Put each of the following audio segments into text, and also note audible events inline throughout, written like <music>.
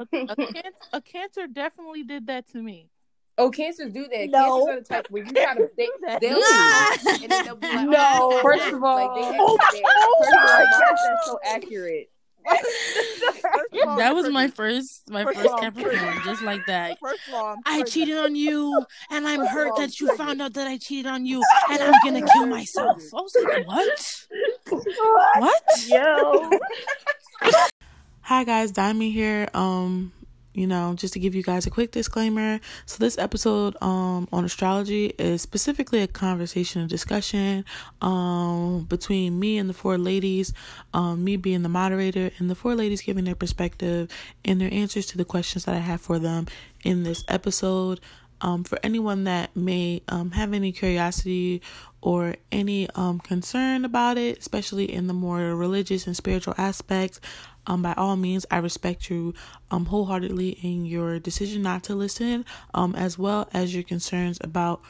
A, <laughs> can- a cancer definitely did that to me. Oh, cancers do that. No. Cancers are the type where you try to <laughs> they, they'll leave, <laughs> and then they'll be like, No. oh, First of all- like, they Oh, actually there. oh First of all, my why is that God. so accurate? That was my first, my First of first Capricorn, just like that. First of all, I cheated on you, and I'm First hurt all, that you triggered. found out that I cheated on you, and I'm gonna kill myself. I was like, what? What? Yo. Hi guys, Diamond here. Um, you know, just to give you guys a quick disclaimer. So this episode um on astrology is specifically a conversation and discussion um between me and the four ladies, um me being the moderator and the four ladies giving their perspective and their answers to the questions that I have for them in this episode. Um, for anyone that may um, have any curiosity or any um, concern about it, especially in the more religious and spiritual aspects, um, by all means, I respect you um, wholeheartedly in your decision not to listen, um, as well as your concerns about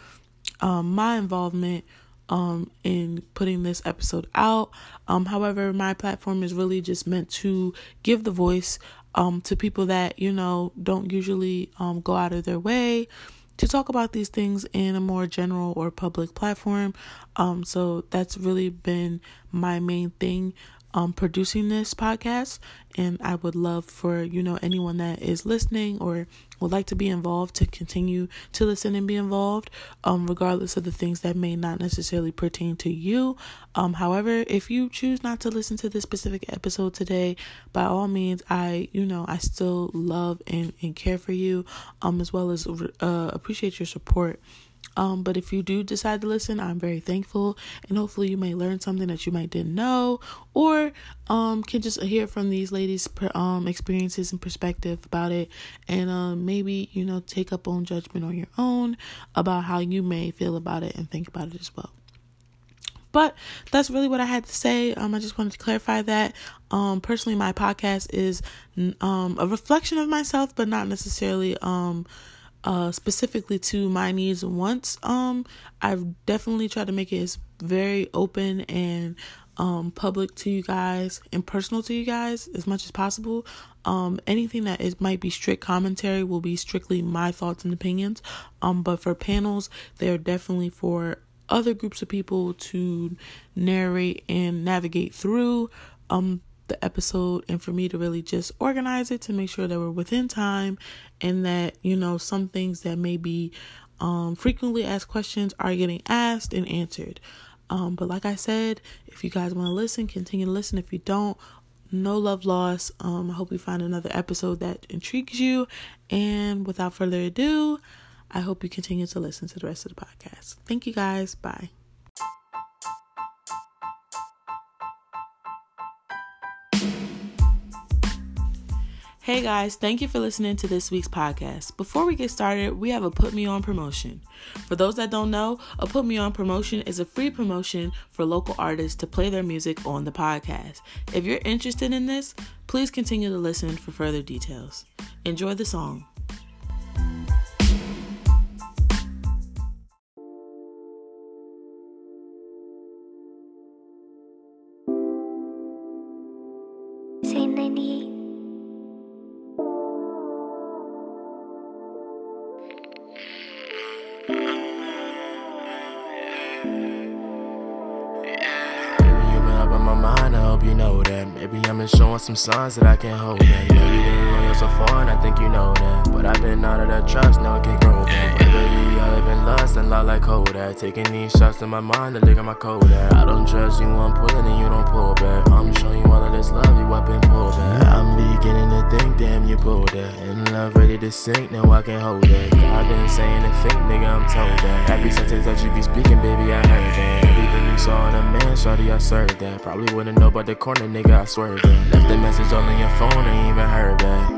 um, my involvement um, in putting this episode out. Um, however, my platform is really just meant to give the voice um, to people that, you know, don't usually um, go out of their way to talk about these things in a more general or public platform. Um, so that's really been my main thing um producing this podcast and I would love for you know anyone that is listening or would like to be involved to continue to listen and be involved um regardless of the things that may not necessarily pertain to you. Um however if you choose not to listen to this specific episode today by all means I you know I still love and and care for you um as well as uh appreciate your support um, but if you do decide to listen, I'm very thankful, and hopefully you may learn something that you might didn't know, or um, can just hear from these ladies' per, um experiences and perspective about it, and um, maybe you know take up own judgment on your own about how you may feel about it and think about it as well. But that's really what I had to say. Um, I just wanted to clarify that. Um, personally, my podcast is um a reflection of myself, but not necessarily um uh specifically to my needs and wants um i've definitely tried to make it as very open and um public to you guys and personal to you guys as much as possible. Um anything that is might be strict commentary will be strictly my thoughts and opinions. Um but for panels they're definitely for other groups of people to narrate and navigate through. Um the episode and for me to really just organize it to make sure that we're within time and that you know some things that may be um, frequently asked questions are getting asked and answered. Um, but like i said if you guys want to listen continue to listen. If you don't no love lost. Um, i hope you find another episode that intrigues you. And without further ado i hope you continue to listen to the rest of the podcast. Thank you guys. Bye Hey guys, thank you for listening to this week's podcast. Before we get started, we have a Put Me On promotion. For those that don't know, a Put Me On promotion is a free promotion for local artists to play their music on the podcast. If you're interested in this, please continue to listen for further details. Enjoy the song. Some signs that I can't hold that. You know you been loyal so far, and I think you know that. But I've been out of that trust, now I can't grow back. Baby, I live in lost and love like Kodak. Taking these shots in my mind to look at my Kodak. I don't trust you, I'm pulling and you don't pull back. I'm showing you all of this love, you up and pull back. I'm beginning to think, damn, you pulled that. In love, ready to sink, now I can't hold that. God been saying it fake, nigga, I'm told that. Every sentence that you be speaking, baby, I heard that. Everything you saw in a man, shawty, I served that. Probably wouldn't know about the corner, nigga, I swear that. Left a message all in your phone, ain't even heard back.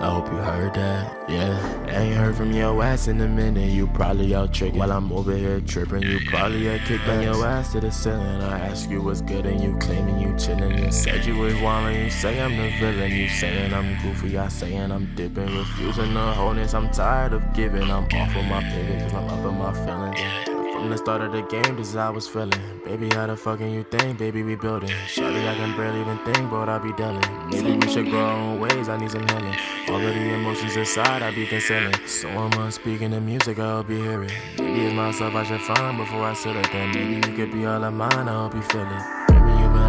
I hope you heard that, yeah. I ain't heard from your ass in a minute. You probably out tricking while I'm over here tripping. You probably a kicking your ass to the ceiling. I ask you what's good and you claiming you chillin'. You said you was wildin', you say I'm the villain. You saying I'm goofy, I saying I'm dipping. Refusing the wholeness, I'm tired of giving. I'm off of my pivot cause I'm up in my feelings. From the start of the game, this is how I was feeling. Baby, how the fucking you think? Baby, we building. Shawty, I can barely even think, but I'll be dealing. Maybe we should grow our own ways, I need some healing. All of the emotions inside, I be concealing. So I'm speaking the music, I'll be hearing. Maybe it's myself I should find before I sit it. Then maybe you could be all of mine, I hope you feel it.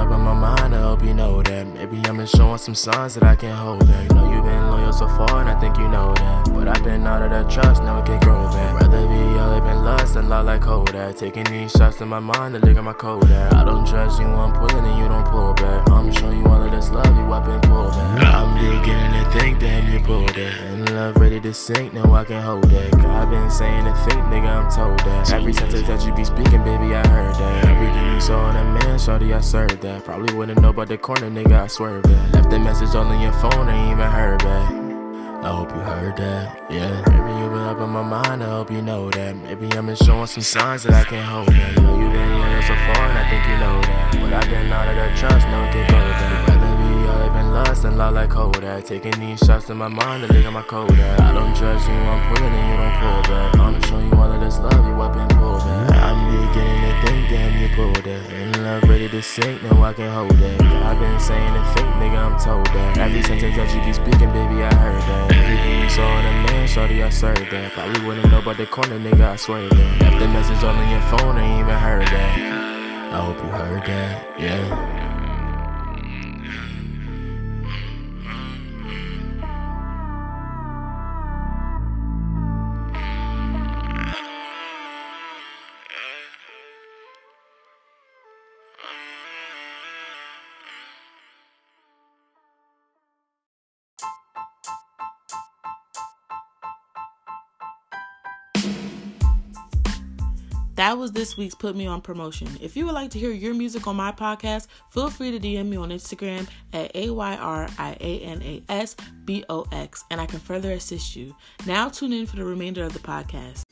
Up in my mind, I hope you know that. Maybe I'm been showing some signs that I can hold that. Know you've been loyal so far, and I think you know that. But I've been out of that trust, now it can grow back. Rather be all up in lust than lie like Kodak. Taking these shots in my mind to look at my Kodak. I don't trust you, I'm pulling and you don't pull back. I'm showing you all of this love, you up and pull back. I'm beginning to think, damn, you pulled that. In love, ready to sink, now I can hold that. I've been saying to think, nigga, I'm told that. Every sentence that you be speaking, baby, I heard that. Everything you saw in a man, shawty, I served that. Probably wouldn't know about the corner, nigga, I swear. Left the message all in your phone, ain't even heard back. I hope you heard that, yeah. Maybe you been up in my mind, I hope you know that. Maybe I'm been showing some signs that I can't hold that. Know you been loyal so far, and I think you know that. But I've been out of that trust, no it can go there. Lust than lie like Kodak. Taking these shots in my mind look at my Kodak. I don't trust you, I'm pulling and you don't pull back. I'm showing you all of this love, you and pull back. I'm beginning to think, damn, you pulled that. In love, ready to sink, now I can hold that. I've been saying to think, nigga, I'm told that. Every sentence that you be speaking, baby, I heard that. Everything you saw in a man, shawty, I served that. Probably wouldn't know about the corner, nigga, I swear that. Left the message all in your phone, ain't even heard that. I hope you heard that, yeah. Was this week's Put Me On promotion. If you would like to hear your music on my podcast, feel free to DM me on Instagram at A Y R I A N A S B O X and I can further assist you. Now tune in for the remainder of the podcast.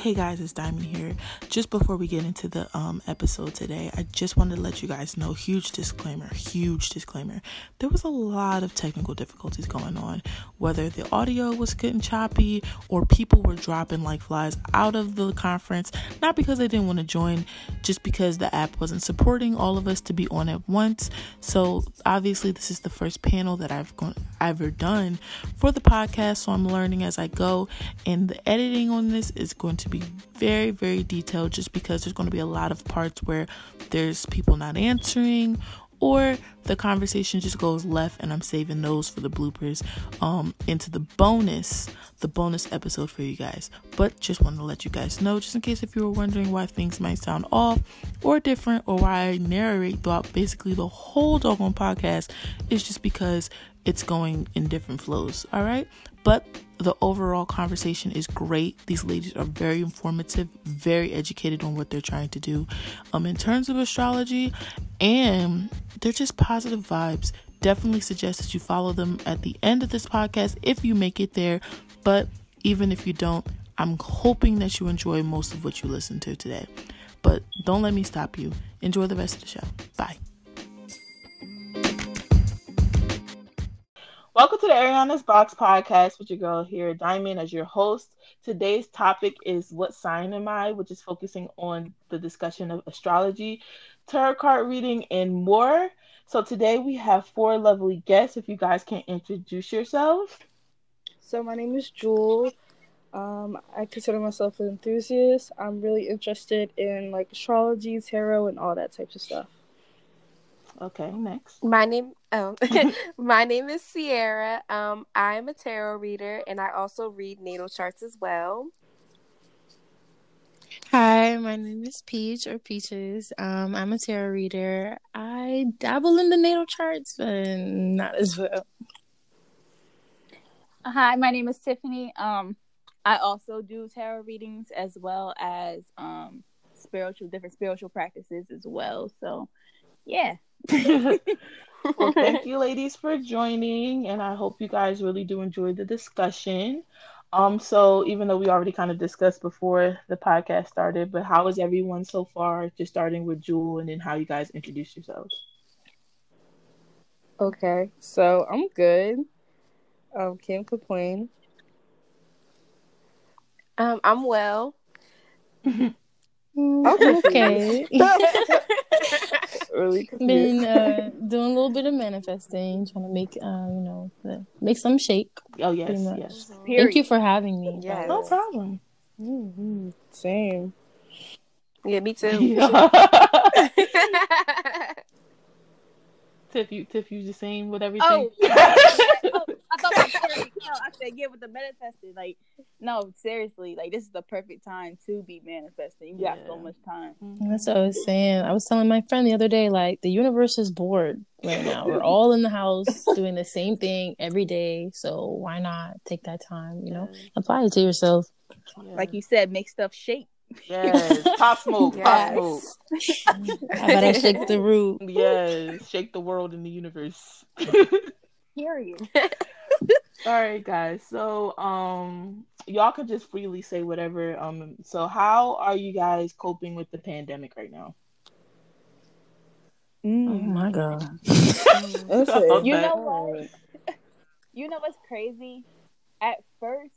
Hey guys, it's Diamond here. Just before we get into the um, episode today, I just wanted to let you guys know huge disclaimer, huge disclaimer. There was a lot of technical difficulties going on, whether the audio was getting choppy or people were dropping like flies out of the conference, not because they didn't want to join, just because the app wasn't supporting all of us to be on at once. So, obviously, this is the first panel that I've ever done for the podcast, so I'm learning as I go, and the editing on this is going to be very, very detailed just because there's going to be a lot of parts where there's people not answering or the conversation just goes left and I'm saving those for the bloopers um into the bonus the bonus episode for you guys. But just wanted to let you guys know just in case if you were wondering why things might sound off or different or why I narrate throughout basically the whole doggone podcast it's just because it's going in different flows, all right? But the overall conversation is great. These ladies are very informative, very educated on what they're trying to do um in terms of astrology and they're just positive vibes. Definitely suggest that you follow them at the end of this podcast if you make it there. But even if you don't, I'm hoping that you enjoy most of what you listen to today. But don't let me stop you. Enjoy the rest of the show. Bye. Welcome to the Ayriana's Box podcast with your girl here, Diamond, as your host. Today's topic is What Sign Am I, which is focusing on the discussion of astrology, tarot card reading, and more. So today we have four lovely guests. If you guys can introduce yourselves. So my name is Jewel. Um, I consider myself an enthusiast. I'm really interested in like astrology, tarot, and all that types of stuff. Okay, next. My name, oh, <laughs> <laughs> my name is Sierra. Um, I'm a tarot reader, and I also read natal charts as well. Hi, my name is Peach or Peaches. Um, I'm a tarot reader. I dabble in the natal charts, but not as well. Hi, my name is Tiffany. Um, I also do tarot readings as well as um spiritual different spiritual practices as well. So, yeah. <laughs> well, thank <laughs> you, ladies, for joining, and I hope you guys really do enjoy the discussion. Um, so even though we already kind of discussed before the podcast started, but how is everyone so far? Just starting with Jewel, and then how you guys introduce yourselves. Okay, so I'm good. Um, can't complain. Um, I'm well. <laughs> <laughs> Okay. Really confused. Been <laughs> uh, doing a little bit of manifesting, trying to make uh, you know, the, make some shake. Oh yes, yes. Period. Thank you for having me. Yes. No problem. Mhm. Same. Yeah, me too. <laughs> <laughs> Tiff, you Tiff, you the same with everything. Oh, I thought I said, no, I said yeah with the manifesting. Like, no, seriously, like this is the perfect time to be manifesting. You got so much time. Mm-hmm. That's what I was saying. I was telling my friend the other day, like the universe is bored right now. We're all in the house <laughs> doing the same thing every day. So why not take that time? You know, apply it to yourself. Yeah. Like you said, make stuff shake. yes, <laughs> pop smoke, pop Yes. smoke. I gotta shake the root. Yes, shake the world and the universe. Period. <laughs> All right, guys. So, um, y'all can just freely say whatever. Um, so how are you guys coping with the pandemic right now? Oh my god. <laughs> That's <laughs> Oh. You know what? You know what's crazy? At first,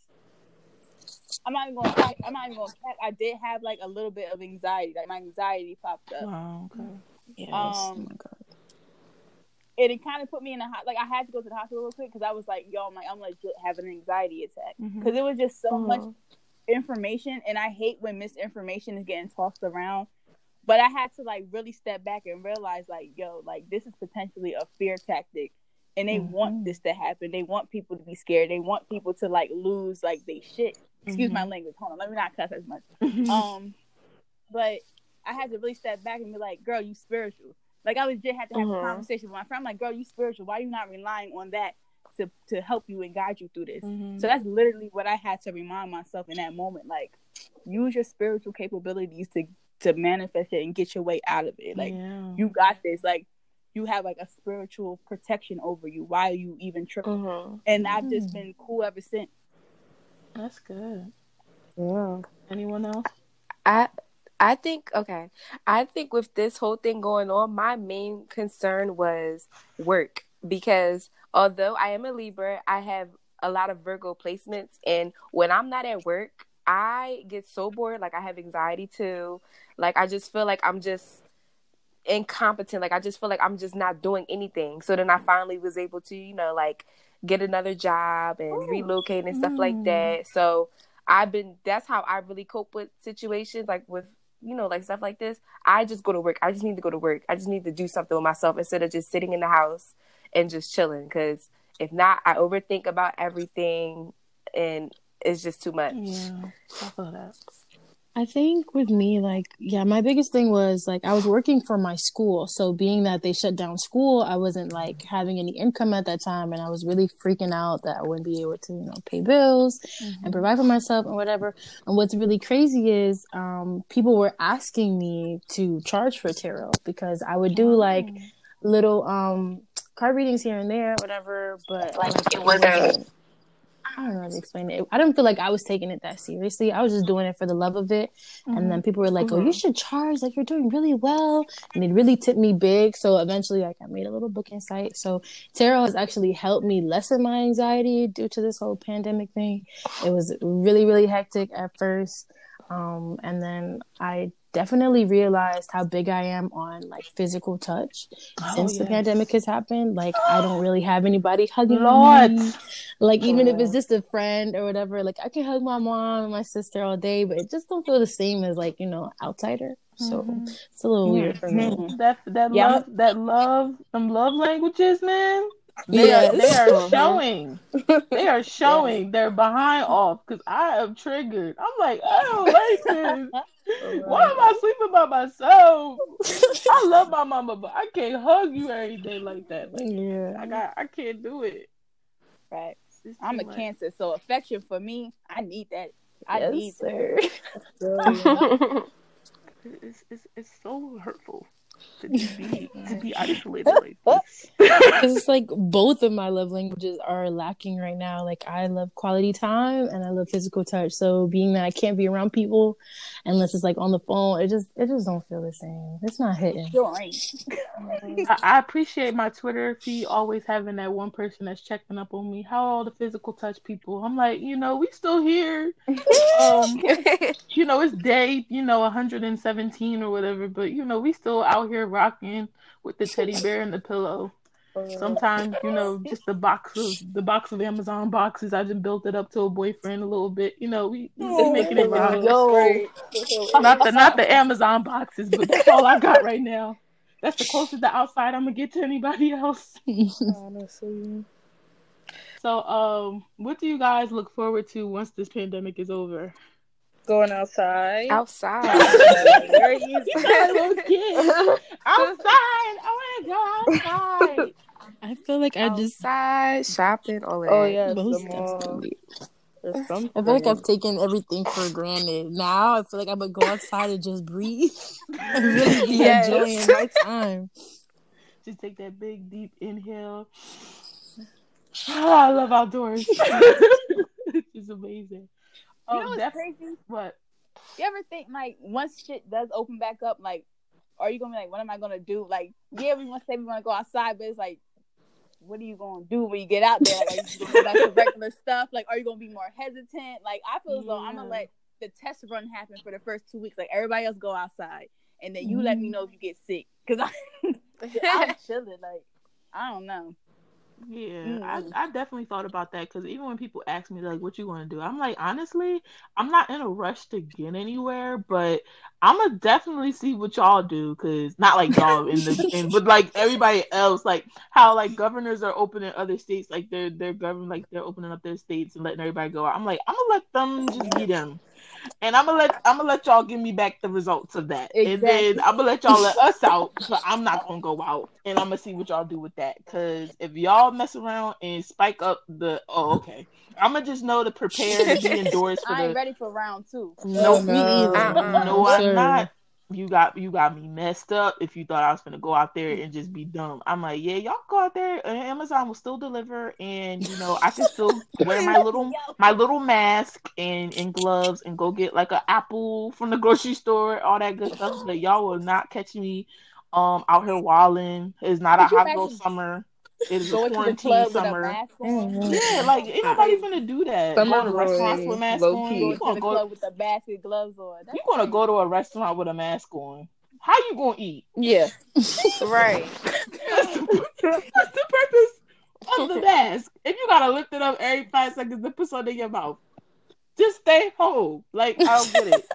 I'm not even gonna. cap- I'm not even gonna. Cap, I did have like a little bit of anxiety. Like my anxiety popped up. Wow. Okay. Yes. oh Um, my god. And it kind of put me in a hot. Like I had to go to the hospital real quick because I was like, "Yo, I'm like, I'm legit having an anxiety attack." Because it was just so Mhm. much information, and I hate when misinformation is getting tossed around. But I had to like really step back and realize, like, yo, like this is potentially a fear tactic, and they want this to happen. They want people to be scared. They want people to like lose like they shit. Excuse my language. Hold on, let me not cuss as much. <laughs> Um, but I had to really step back and be like, girl, you spiritual. Like I was just had to have Mhm. a conversation with my friend. I'm like, girl, you spiritual. Why are you not relying on that to to help you and guide you through this? Mhm. So that's literally what I had to remind myself in that moment. Like, use your spiritual capabilities to to manifest it and get your way out of it. Like, yeah. you got this. Like, you have like a spiritual protection over you. Why are you even tripping? Mhm. And I've just been cool ever since. That's good. Yeah. Anyone else? I I think okay. I think with this whole thing going on, my main concern was work because although I am a Libra, I have a lot of Virgo placements and when I'm not at work, I get so bored, like I have anxiety too. Like I just feel like I'm just incompetent. Like I just feel like I'm just not doing anything. So then I finally was able to, you know, like get another job and oh, relocate and stuff like mm. that. So I've been that's how I really cope with situations like with you know like stuff like this. I just go to work. I just need to go to work. I just need to do something with myself instead of just sitting in the house and just chilling cuz if not I overthink about everything and it's just too much. Yeah, I feel that. I think with me, like, yeah, my biggest thing was like I was working for my school. So being that they shut down school, I wasn't like having any income at that time. And I was really freaking out that I wouldn't be able to, you know, pay bills and provide for myself and whatever. And what's really crazy is um, people were asking me to charge for tarot because I would do like little um card readings here and there, whatever. But like, it wasn't. I don't know how to explain it. I didn't feel like I was taking it that seriously. I was just doing it for the love of it. And then mm-hmm. people were like, "Oh, you mm-hmm. should charge. Like you're doing really well." And it really tipped me big. So eventually, like I made a little booking site. So tarot has actually helped me lessen my anxiety due to this whole pandemic thing. It was really, really hectic at first, um, and then I definitely realized how big I am on like physical touch since the yes. pandemic has happened. Like I don't really have anybody hugging Lord. me. Like even if it's just a friend or whatever, like I can hug my mom and my sister all day, but it just don't feel the same as like you know outsider. So it's a little weird for me. That that Yeah, love that love them love languages, man. They are, they are uh-huh. showing. They are <laughs> showing. They're behind off because I am triggered. I'm like, I don't like this. Why am I sleeping by myself? I love my mama, but I can't hug you every day like that. Like, Yeah. I got, I can't do it. Right. I'm a much. cancer, so affection for me, I need that. I Yes, need sir. <laughs> It's, it's, it's so hurtful to be to be <laughs> isolated like this. Because it's like both of my love languages are lacking right now. Like I love quality time and I love physical touch. So being that I can't be around people unless it's like on the phone, it just it just don't feel the same. It's not hitting. <laughs> I, I appreciate my Twitter feed always having that one person that's checking up on me. How all the physical touch people? I'm like, you know, we still here. <laughs> Um, you know, it's day, you know, 117 or whatever, but you know, we still out here rocking with the teddy bear and the pillow. Sometimes, you know, <laughs> just the box of the box of Amazon boxes. I just built it up to a boyfriend a little bit. You know, we we just making it. Yo. Not the not the Amazon boxes, but that's all I got right now. That's the closest the outside I'm gonna get to anybody else. <laughs> Honestly. So, um, what do you guys look forward to once this pandemic is over? Going outside. Outside. Very easy. You got a little kid. Outside. I want to go outside. I feel like I just Outside shopping, all of Oh yeah, most definitely. I feel like I've taken everything for granted. Now I feel like I'm gonna go outside and just breathe. <laughs> and really be Yes. enjoying my time. Just take that big deep inhale. Oh, <sighs> I love outdoors. <laughs> <laughs> it's amazing. You Oh, know what's that's crazy? what. You ever think like once shit does open back up, like, are you gonna be like, what am I gonna do? Like, yeah, we want to say we want to go outside, but it's like, what are you gonna do when you get out there? Like, you gonna go back to regular <laughs> stuff? Like, are you gonna be more hesitant? Like, I feel as though I'm gonna let the test run happen for the first two weeks. Like, everybody else go outside, and then you let me mm-hmm. know if you get sick, cause I, <laughs> I'm <laughs> chilling. Like, I don't know. Yeah, I, Mm. I definitely thought about that because even when people ask me like, "What you gonna do?" I'm like, honestly, I'm not in a rush to get anywhere, but I'm gonna definitely see what y'all do because not like y'all in the <laughs> in, but like everybody else, like how like governors are opening other states, like they're they're government like they're opening up their states and letting everybody go. I'm like, I'm gonna let them just be them. And I'm gonna let I'm gonna let y'all give me back the results of that, and then I'm gonna let y'all let us out. So I'm not gonna go out, and I'm gonna see what y'all do with that. Cause if y'all mess around and spike up the, oh okay, I'm gonna just know to prepare and be <laughs> indoors for I ain't the. ready for round two. No, me either. Uh-uh. no, I'm not. You got you got me messed up. If you thought I was gonna go out there and just be dumb, I'm like, yeah, y'all go out there, and Amazon will still deliver, and you know I can still wear my <laughs> little my little mask and, and gloves and go get like an apple from the grocery store, all that good stuff. But y'all will not catch me um out here walling. It's not a hot girl summer. It is Going to the quarantine club with a summer. mask on. Mhm. Yeah, like ain't nobody gonna do that. Summer Go to restaurants boy, with masks low on. key. You Going to gonna the go club with the basket gloves on. That's you gonna go to a restaurant with a mask on. How you gonna eat? Yeah. <laughs> right. That's the, <laughs> that's the purpose of the <laughs> mask. If you gotta lift it up every five seconds to put something in your mouth, just stay home. Like I don't get it.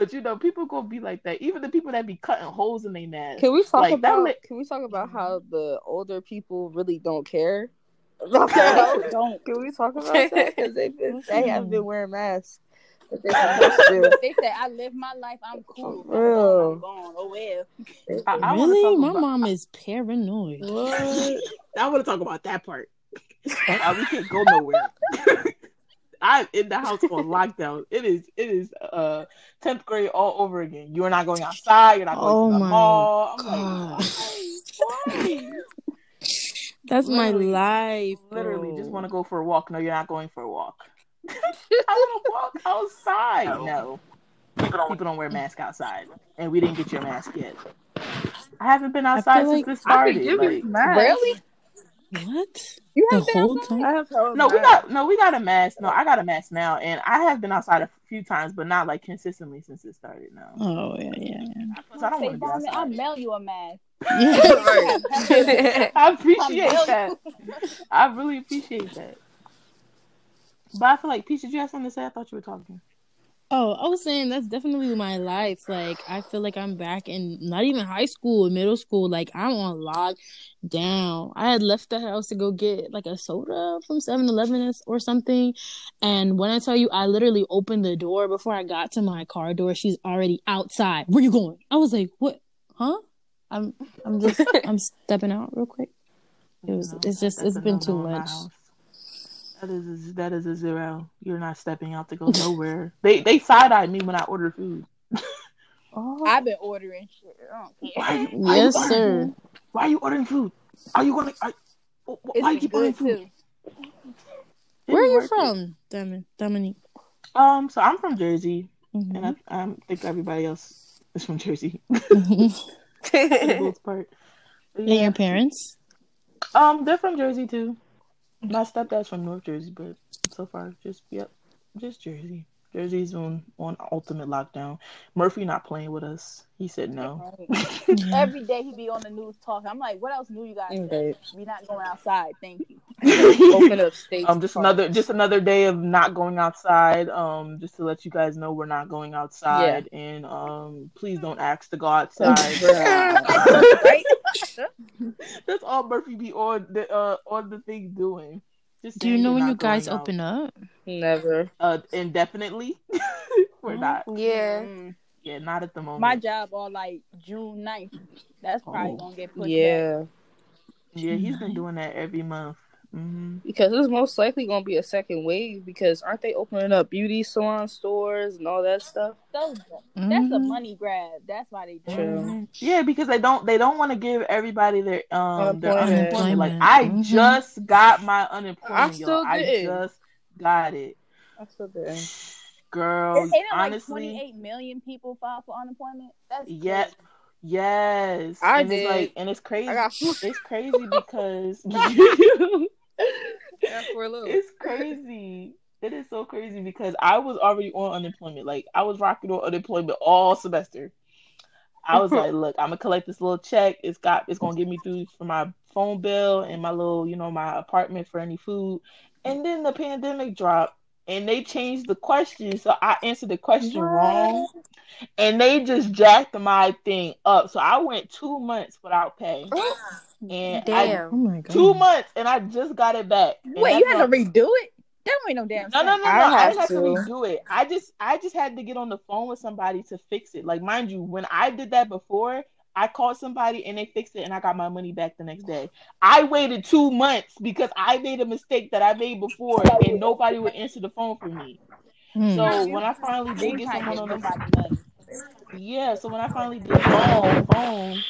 But you know, people gonna be like that. Even the people that be cutting holes in their mask. Can we talk Like, that about? li- Can we talk about how the older people really don't care <laughs> about their <laughs> health? don't. Can we talk about <laughs> that? Because they been, they have been wearing masks. They're supposed to. They said I live my life. I'm cool. I'm Real. gone. I'm gone. Oh well. I, I really? My about- mom is paranoid. What? I want to talk about that part. Uh, we can't go nowhere. I'm in the house on lockdown. It is it is uh tenth grade all over again. You're not going outside. You're not going Oh to the my mall. I'm God. like, why? Why? That's my Literally- life. Literally, just want to go for a walk. No, you're not going for a walk. <laughs> I want to walk outside. No, people don't wear masks outside, and we didn't get your mask yet. I haven't been outside feel since like- this started. Like, Really? What? You The have been whole outside? time? I have No, we got no, we got a mask. No, I got a mask now, and I have been outside a few times, but not like consistently since it started. Now. Oh yeah, yeah, Plus, I don't Say, want to be Diamond, I'll mail you a mask. <laughs> <laughs> yeah. <laughs> I appreciate that. I really appreciate that. But I feel like Peach, did you have something to say? I thought you were talking. Oh, I was saying that's definitely my life. Like I feel like I'm back in not even high school, middle school. Like I'm on lockdown. I had left the house to go get like a soda from 7-Eleven or something, and when I tell you, I literally opened the door before I got to my car door. She's already outside. Where you going? I was like, what? Huh? I'm I'm just <laughs> I'm stepping out real quick. It was. No, It's just. it's been too much. house. That is a, that is a zero. You're not stepping out to go nowhere. <laughs> they they side eyed me when I order food. <laughs> Oh. I've been ordering shit. I don't care. Why you, why are you Yes, sir. food? Why are you ordering food? Are you gonna? Are, It's Why you buying good food? too. Where are you from, Domin- Dominique? Um, so I'm from Jersey, Mhm. and I, I think everybody else is from Jersey <laughs> for the most part. But And yeah, your parents? um, they're from Jersey too. My stepdad's from North Jersey, but so far, just yep, just Jersey. Jersey's on on ultimate lockdown. Murphy not playing with us. He said no. <laughs> Yeah. Every day he be on the news talking. I'm like, what else new you guys? Say? We not going outside. Thank you. <laughs> Open up states. um, just another just another day of not going outside. Um, just to let you guys know we're not going outside, and um, please don't ask to go outside. <laughs> right? <laughs> That's all Murphy be on the uh on the thing doing. Just Do you know when you guys going out. open up? Never. Uh, indefinitely. <laughs> we're not. Yeah. Mm. Yeah, not at the moment. My job all like June 9th. That's probably Oh. gonna get pushed back. Yeah. Yeah, he's been doing that every month. Hmm Because it's most likely gonna be a second wave because aren't they opening up beauty salon stores and all that stuff? So that's a Mhm. money grab. That's why they do it. True. Yeah, because they don't they don't want to give everybody their um their Unemployment. unemployment. Like Unemployment. I Mhm. just got my unemployment, I y'all. still I didn't. just got it, I still did. girl. Ain't it like honestly, 28 million people file for unemployment? That's Yeah. crazy. yes. I and it's did. like and it's crazy. I got <laughs> It's crazy because Got four little. <laughs> it's <laughs> crazy. It is so crazy because I was already on unemployment. Like I was rocking on unemployment all semester. I was like, <laughs> look, I'm gonna collect this little check. It's got it's gonna get me through for my phone bill and my little, you know, my apartment for any food. And then the pandemic dropped and they changed the question. So I answered the question wrong. And they just jacked my thing up. So I went two months without pay. And I Oh Damn. my god. two months and I just got it back. And Wait, you that's had to redo it? That ain't no damn no, no, no, no. I I, have didn't have to to. redo it. I just, I just had to get on the phone with somebody to fix it. Like, mind you, when I did that before, I called somebody and they fixed it, and I got my money back the next day. I waited two months because I made a mistake that I made before, and nobody would answer the phone for me. Hmm. So when I finally did get someone on the phone, yeah, so when I finally did call on phone,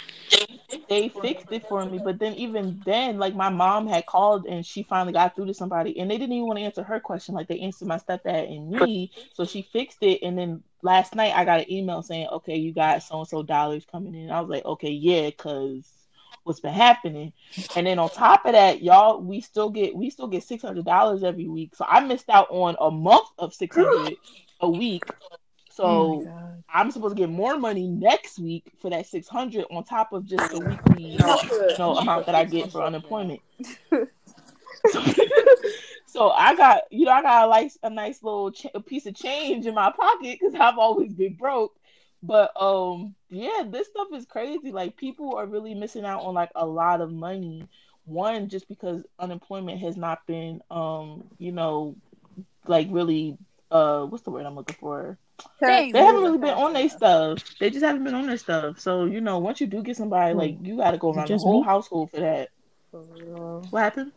they fixed it for me. But then even then, like my mom had called and she finally got through to somebody, and they didn't even want to answer her question. Like they answered my stepdad and me, so she fixed it. And then last night I got an email saying, "Okay, you got so and so dollars coming in." I was like, "Okay, yeah," because what's been happening. And then on top of that, y'all, we still get we still get six hundred dollars every week. So I missed out on a month of six hundred a week. So Oh. I'm supposed to get more money next week for that 600 on top of just the weekly you know, <laughs> amount that I get for unemployment. <laughs> so, <laughs> so I got, you know, I got like a nice little ch- a piece of change in my pocket because I've always been broke. But um, yeah, this stuff is crazy. Like people are really missing out on like a lot of money. One, just because unemployment has not been, um, you know, like really, uh, what's the word I'm looking for? They, they haven't really been on their stuff. They just haven't been on their stuff. So you know, once you do get somebody, like you got to go Is it around the whole me? household for that. What happened?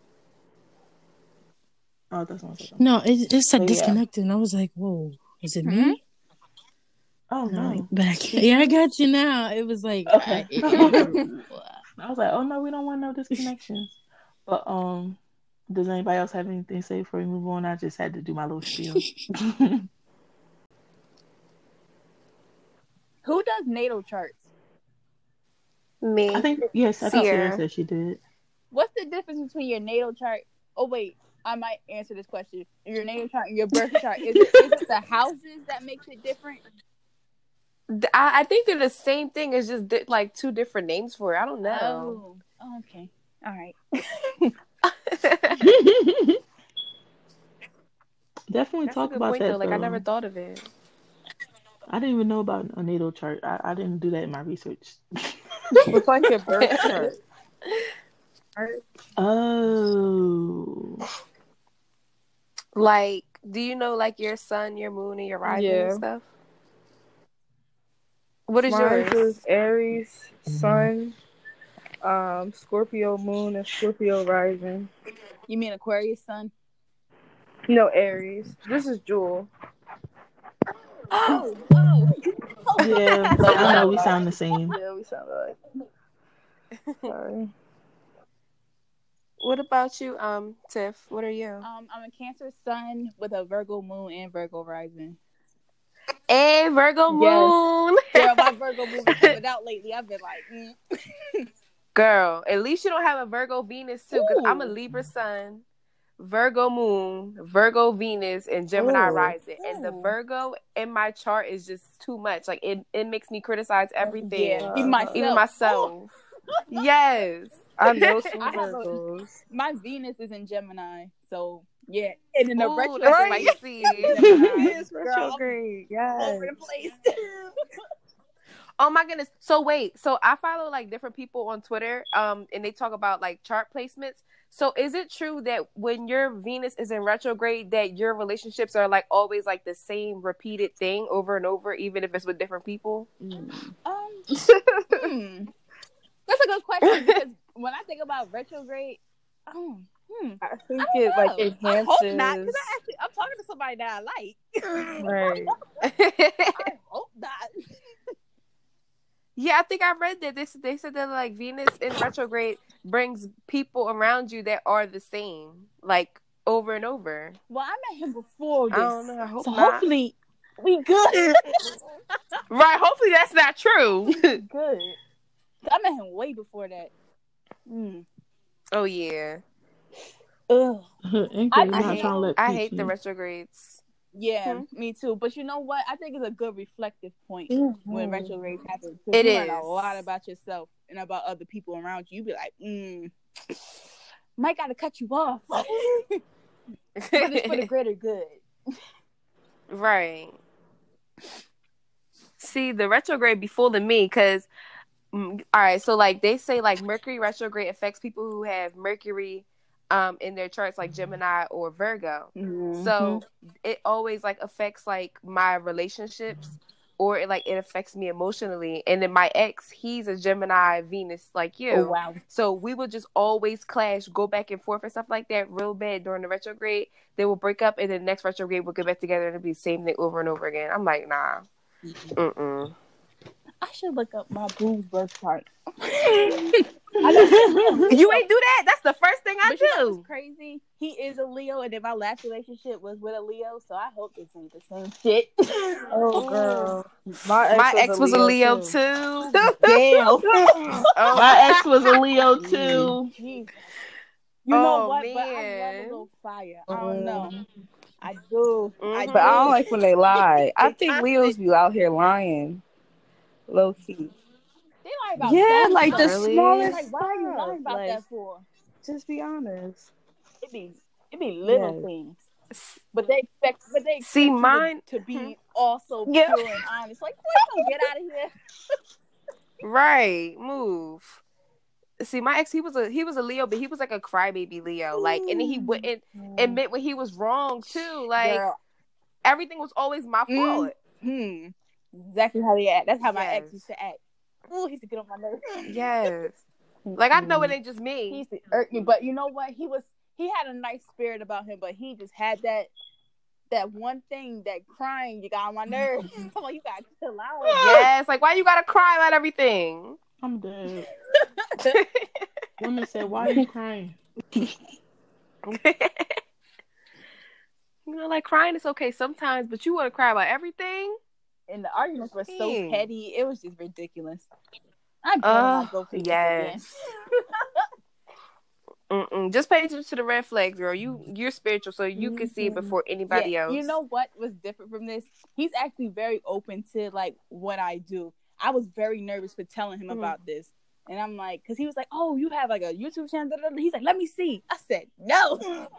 Oh, that's not something. No, it, it said But yeah. disconnected, and I was like, "Whoa, is it me?" Oh No, no. back. <laughs> Yeah, I got you now. It was like, Okay. <laughs> I, it- I was like, oh no, we don't want no disconnections. But um, does anybody else have anything to say before we move on? I just had to do my little spiel. <laughs> Who does natal charts? Me. I think yes, I think Sarah Sierra. said she did. What's the difference between your natal chart? Oh wait, I might answer this question. Your natal chart and your birth chart. Is it, is it the houses that makes it different? I think they're the same thing. It's just di- like two different names for it. I don't know. Oh, oh okay, all right. <laughs> Definitely That's a talk good about point that. though. Like I never thought of it. I didn't even know about a natal chart. I, I didn't do that in my research. <laughs> What's like your birth <laughs> chart? oh. Like, do you know like your sun, your moon, and your rising Yeah. and stuff? What is Mine yours? is Aries, Sun, um, Scorpio Moon, and Scorpio Rising. You mean Aquarius sun? No, Aries. This is Jewel. Oh, oh. <laughs> Yeah, I know we sound the same. Yeah, we sound alike. <laughs> Sorry. What about you, um, Tiff? What are you? Um, I'm a Cancer Sun with a Virgo Moon and Virgo Rising. Hey, Virgo moon. Girl, my <laughs> Virgo Moon is coming out lately. I've been like, mm. Girl, at least you don't have a Virgo Venus too, because I'm a Libra Sun, Virgo Moon, Virgo Venus, and Gemini Ooh. Rising. And the Virgo in my chart is just too much. Like it, it makes me criticize everything, yeah, even myself. even myself. <laughs> yes. I know some I a- Virgos. My Venus is in Gemini, so yeah. And in the Ooh, retro, that's Right. spicy. <laughs> <laughs> Yes, Girl, retrograde. Yes. over the place. Oh my goodness. So wait, so I follow like different people on Twitter, um, and they talk about like chart placements. So is it true that when your Venus is in retrograde that your relationships are like always like the same repeated thing over and over, even if it's with different people? Um, <laughs> hmm. That's a good question because when I think about retrograde, oh, hmm, I think I it don't like know. enhances. I hope not because I actually I'm talking to somebody that I like. Right. <laughs> I hope not. Yeah, I think I read that this they said that like Venus in retrograde brings people around you that are the same, like over and over. Well, I met him before this, I don't know. I hope so not. hopefully we good. <laughs> Right. Hopefully that's not true. good. I met him way before that. Hmm. oh yeah. Ugh. I- I hate, trying to let I hate the retrogrades. Yeah, Hmm. me too. But you know what? I think it's a good reflective point when Mhm. retrogrades happen. 'cause It you learn a lot about yourself and about other people around you. You be like, mm, might gotta cut you off, but it's <laughs> for the <laughs> greater good. right. See, the retrograde be fooling me because, all right, so like they say, like Mercury retrograde affects people who have Mercury um in their charts, like Gemini or Virgo. Mm-hmm. So it always like affects like my relationships or it like it affects me emotionally. And then my ex, he's a Gemini Venus like you. oh wow, So we would just always clash, go back and forth and stuff like that real bad during the retrograde. They will break up and then the next retrograde we'll get back together and it'll be the same thing over and over again. I'm like, nah. Mm-mm. I should look up my boo's birth chart. <laughs> You ain't do that. That's the first thing I But you know do. what's crazy? He is a Leo, and then my last relationship was with a Leo, so I hope this ain't the same shit. <laughs> Oh girl, my ex, My was, ex was a Leo too. too. <laughs> Damn. Oh, My ex was a Leo too. Jeez. You know Oh, what? But I love man. a little fire. I don't know. I do. I Mhm. do. But I don't like when they lie. I think toxic. Leos be out here lying, low key. They lie about Yeah, dumb like the stuff. Really? smallest Like, why are you lying about Like, that for? Just be honest. It be it be little Yes. things. But they expect but they expect See, you to- mine- to, be also Yeah. pure and honest. Like, boy, get out of here. <laughs> Right. Move. See, my ex, he was a he was a Leo, but he was like a crybaby Leo. Like, and he wouldn't admit when he was wrong too. Like, Girl, everything was always my Mm. fault. hmm. Exactly how they act. That's how my ex used to act. Ooh, he used to get on my nerves. <laughs> Yes. Like I know it ain't just me. He me. used to irk me, but you know what? He was he had a nice spirit about him, but he just had that that one thing that crying you got on my nerves. <laughs> Come on, you gotta chill out. <laughs> Yes. Like why you gotta cry about everything? I'm dead. Women said, "Why are you crying?" you know, like crying is okay sometimes, but you want to cry about everything. And the arguments were so Dang. petty. It was just ridiculous. I'm Oh, not go through this yes. <laughs> Just pay attention to the red flags, girl. You you're spiritual, so you can see it before anybody Yeah, else. You know what was different from this? He's actually very open to like what I do. I was very nervous for telling him Mhm. about this. And I'm like, because he was like, "Oh, you have like a YouTube channel." da, da, da." He's like, "Let me see." I said, "No." <laughs>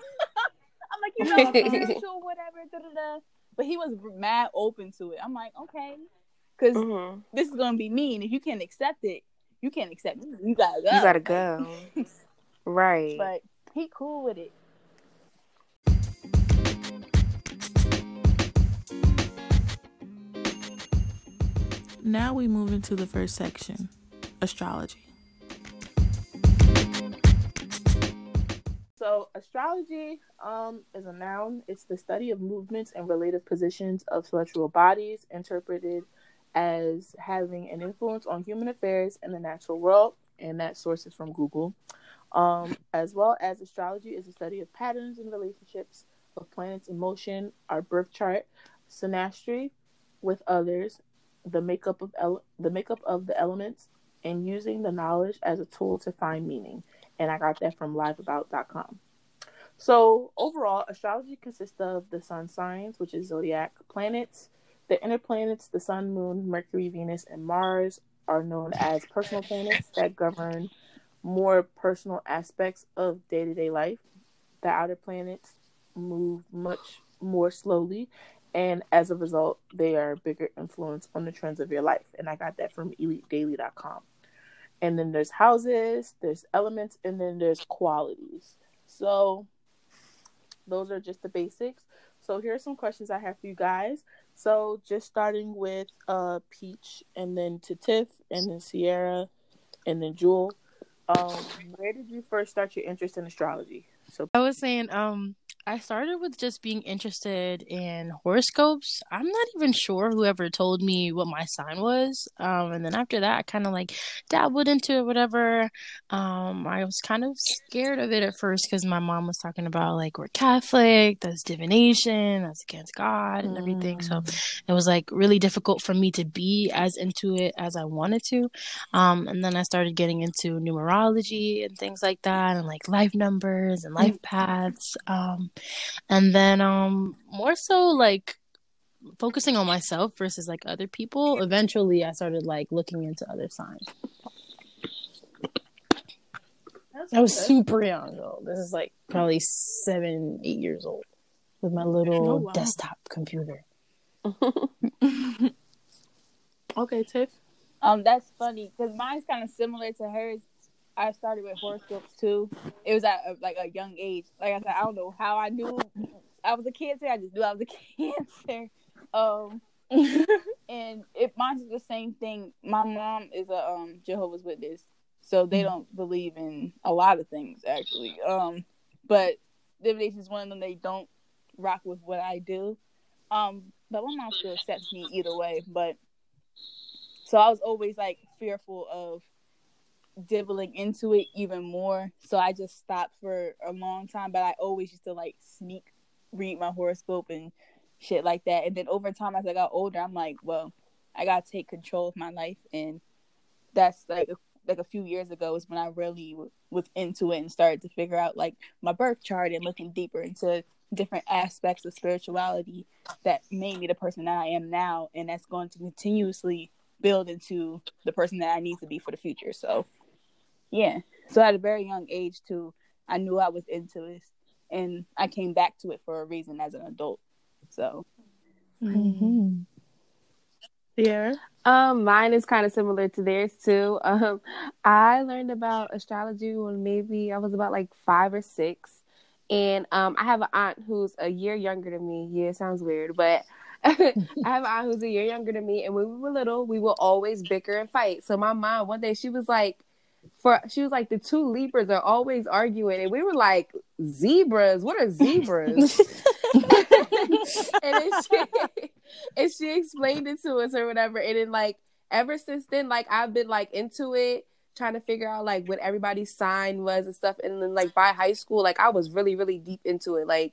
I'm like, you know, <laughs> spiritual, whatever. Da, da, da. But he was mad open to it. I'm like, okay, because Mhm. this is gonna be mean. if you can't accept it, you can't accept it. You gotta go. You gotta go. <laughs> right. But he cool with it. Now we move into the first section astrology. So astrology um is a noun. It's the study of movements and relative positions of celestial bodies, interpreted as having an influence on human affairs and the natural world, and that source is from Google. Um, as well as astrology is a study of patterns and relationships of planets in motion, our birth chart, synastry with others, the makeup of ele- the makeup of the elements, and using the knowledge as a tool to find meaning. And I got that from liveabout.com. So overall, astrology consists of the sun signs, which is zodiac planets. The inner planets, the sun, moon, Mercury, Venus, and Mars, are known as personal planets that govern more personal aspects of day to day life. The outer planets move much more slowly, and as a result, they are a bigger influence on the trends of your life. And I got that from elitedaily.com. And then there's houses, there's elements, and then there's qualities. So those are just the basics. So here are some questions I have for you guys. So just starting with uh Peach and then to Tiff and then Sierra and then Jewel. Um, where did you first start your interest in astrology? So I was saying, um, I started with just being interested in horoscopes. I'm not even sure whoever told me what my sign was. Um, and then after that, I kind of like dabbled into it, whatever. Um, I was kind of scared of it at first because my mom was talking about like we're Catholic, that's divination, that's against God and everything. So it was like really difficult for me to be as into it as I wanted to. Um, and then I started getting into numerology and things like that, and like life numbers and life paths. Um, and then um more so like focusing on myself versus like other people eventually i started like looking into other signs i was super young though this is like probably seven eight years old with my little Oh, wow. desktop computer <laughs> okay, Tiff. Um, that's funny because mine's kind of similar to hers. I started with horoscopes too. It was at a, like a young age. Like I said, I don't know how I knew I was a cancer. I just knew I was a <laughs> cancer. Um, <laughs> and it mine's the same thing. My mom is a um Jehovah's Witness, so they don't believe in a lot of things actually. Um, but divination is one of them. They don't rock with what I do. Um, but my mom still accepts me either way. But so I was always like fearful of dibbling into it even more. So I just stopped for a long time. But I always used to like sneak read my horoscope and shit like that. And then over time, as I got older, I'm like, well, I gotta take control of my life, and that's like like a few years ago is when I really w- was into it and started to figure out like my birth chart and looking deeper into different aspects of spirituality that made me the person that I am now, and that's going to continuously build into the person that I need to be for the future. So, yeah. So at a very young age too, I knew I was into this, and I came back to it for a reason as an adult. So, mm-hmm. Sierra. Um, mine is kind of similar to theirs too. <laughs> Um, I learned about astrology when maybe I was about like five or six, and um, I have an aunt who's a year younger than me. Yeah, it sounds weird, but <laughs> I have an aunt who's a year younger than me, and when we were little, we would always bicker and fight. So my mom one day she was like, for she was like the two Libras are always arguing, and we were like zebras. What are zebras? <laughs> <laughs> and then she and she explained it to us or whatever. And then like ever since then, like I've been like into it, trying to figure out like what everybody's sign was and stuff. And then like by high school, like I was really, really deep into it. Like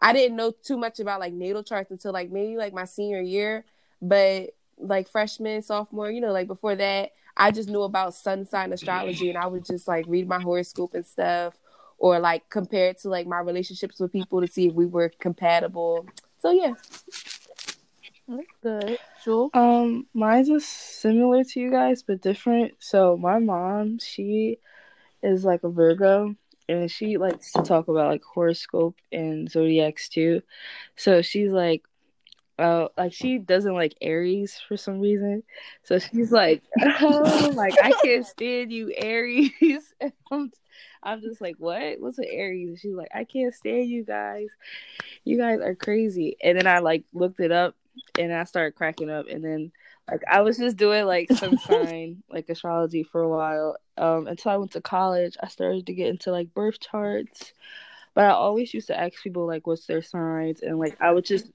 I didn't know too much about like natal charts until like maybe like my senior year. But like freshman, sophomore, you know, like before that, I just knew about sun sign astrology and I would just like read my horoscope and stuff or like compare it to like my relationships with people to see if we were compatible. So yeah. That's good. Jewel. Um, mine's is similar to you guys, but different. So my mom, she is like a Virgo, and she likes to talk about like horoscope and zodiacs too. So she's like, uh, like she doesn't like Aries for some reason. So she's like, <laughs> oh, like I can't <laughs> stand you, Aries. <laughs> I'm, I'm just like, what? What's an Aries? And she's like, I can't stand you guys. You guys are crazy. And then I like looked it up and I started cracking up. And then like I was just doing like some sign like astrology for a while. Um, until I went to college, I started to get into like birth charts. But I always used to ask people like what's their signs, and like I would just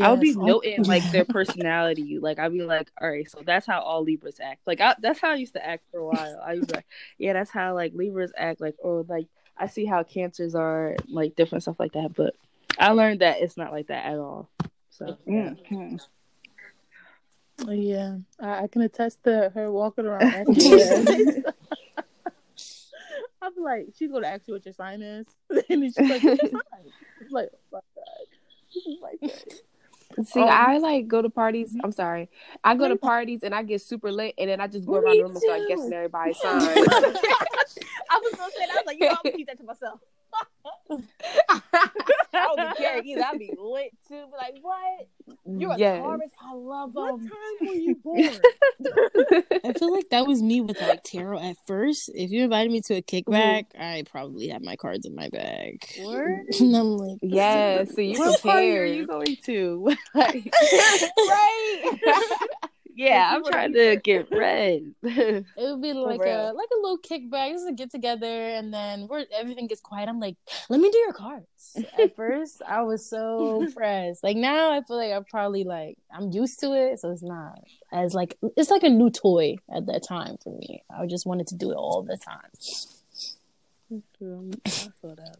I'll be noting like their personality. Like I'll be like, all right, so that's how all Libras act. Like I, that's how I used to act for a while. I was like, yeah, that's how like Libras act. Like or like I see how Cancers are, like different stuff like that. But I learned that it's not like that at all. So yeah. Mhm. Yeah, I, I can attest to her walking around <laughs> I'm <laughs> like, she's gonna ask you what your sign is, <laughs> and she's like, "What's your sign?" I'm like, oh my god, this is like that. See, Um, I like go to parties. I'm sorry. I go to parties and I get super lit, and then I just go around the room and start guessing everybody's <laughs> sign. I was gonna <laughs> say. I was like, you know, I'm gonna keep that to myself. <laughs> I don't be caring either. I'd be lit too. Be like, what? You're a yes. Taurus? I love What them. time were you born? <laughs> I feel like that was me with like tarot at first. If you invited me to a mm-hmm. kickback, I probably had my cards in my bag. Word? <laughs> and I'm like, <laughs> Yes, so you What party are you going to? Like, right? Yeah, I'm trying to get <laughs> red. <laughs> It would be like a like a little kickback, just a get together, and then where everything gets quiet. I'm like, let me do your cards. At <laughs> first, I was so pressed. Like now, I feel like I'm probably like I'm used to it, so it's not as like it's like a new toy at that time for me. I just wanted to do it all the time. I saw that.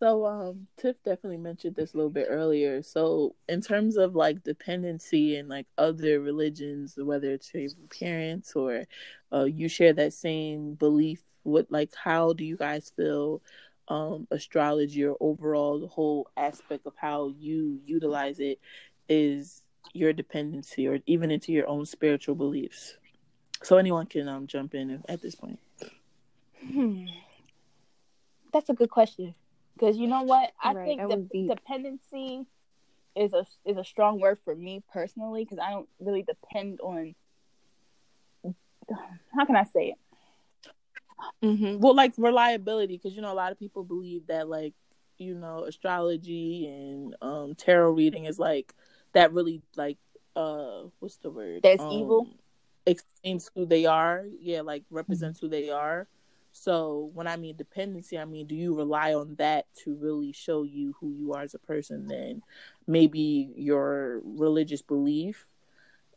So, um, Tiff definitely mentioned this a little bit earlier. So, in terms of like dependency and like other religions, whether it's your parents or uh, you share that same belief, what like how do you guys feel um, astrology or overall the whole aspect of how you utilize it is your dependency or even into your own spiritual beliefs? So, anyone can um jump in at this point. Hmm. That's a good question. Because you know what? I Right, think the deep. dependency is a is a strong word for me personally because I don't really depend on. How can I say it? hmm Well, like reliability, because you know a lot of people believe that like you know astrology and um tarot reading is like that really like uh what's the word? That's um, evil? Explains who they are. Yeah, like represents who they are. So when I mean dependency, I mean do you rely on that to really show you who you are as a person? Then maybe your religious belief.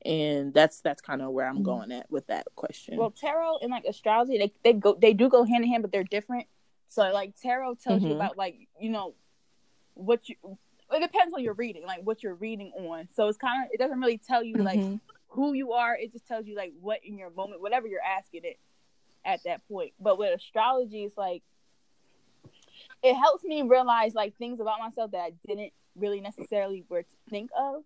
And that's that's kind of where I'm going at with that question. Well, tarot and like astrology, they they go they do go hand in hand, but they're different. So like tarot tells you Mhm. about like you know what you. It depends on your reading, like what you're reading on. So it's kind of it doesn't really tell you like Mhm. who you are. It just tells you like what in your moment, whatever you're asking it at that point. But with astrology, it's like it helps me realize like things about myself that I didn't really necessarily were to think of,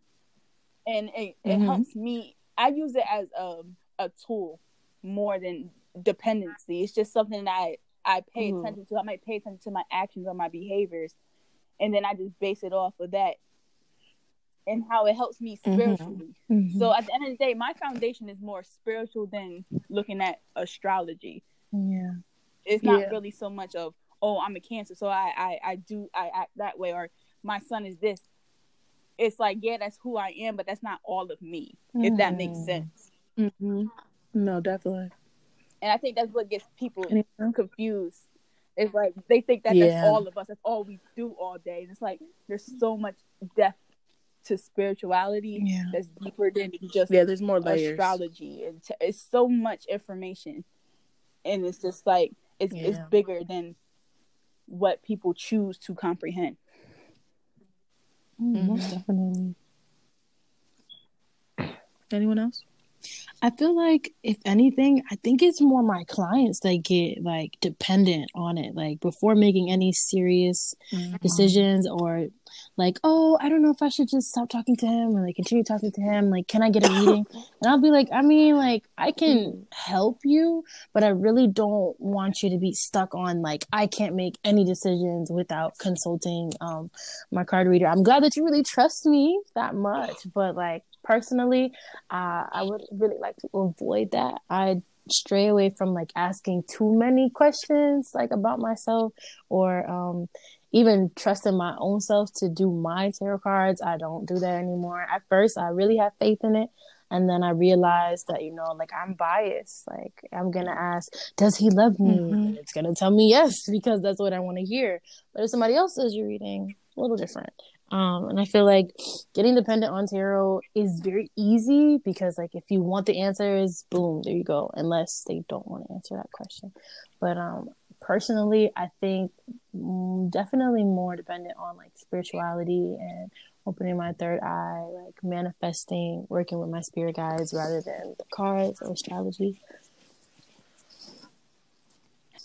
and it, it Mhm. helps me. I use it as a a tool more than dependency. It's just something that I I pay Mhm. attention to. I might pay attention to my actions or my behaviors, and then I just base it off of that and how it helps me spiritually. So at the end of the day, my foundation is more spiritual than looking at astrology. yeah, It's not Yeah. really so much of oh I'm a Cancer, so I I, I do I act that way, or my sun is this. It's like yeah, that's who I am, but that's not all of me. If that makes Mhm. sense. hmm No, definitely. And I think that's what gets people confused. It's like they think that Yeah. that's all of us. That's all we do all day. And it's like there's so much depth to spirituality Yeah. that's deeper than just Yeah, there's more layers. astrology. And t- it's so much information, and it's just like it's it's bigger than what people choose to comprehend. Mm, most definitely. Anyone else? I feel like if anything, I think it's more my clients that get like dependent on it. Like before making any serious decisions or like, oh, I don't know if I should just stop talking to him or like continue talking to him. Like, can I get a <laughs> reading? and I'll be like, I mean, like I can help you, but I really don't want you to be stuck on like I can't make any decisions without consulting um my card reader. I'm glad that you really trust me that much, but like personally, uh, I would really like to avoid that. I stray away from like asking too many questions like about myself or um even trusting my own self to do my tarot cards. I don't do that anymore. At first, I really had faith in it. And then I realized that, you know, like I'm biased. Like I'm going to ask, does he love me? And it's going to tell me yes, because that's what I want to hear. But if somebody else says you're reading, a little different. Um, and I feel like getting dependent on tarot is very easy because, like, if you want the answers, boom, there you go. Unless they don't want to answer that question. But um, personally, I think mm, definitely more dependent on like spirituality and opening my third eye, like manifesting, working with my spirit guides rather than the cards or astrology.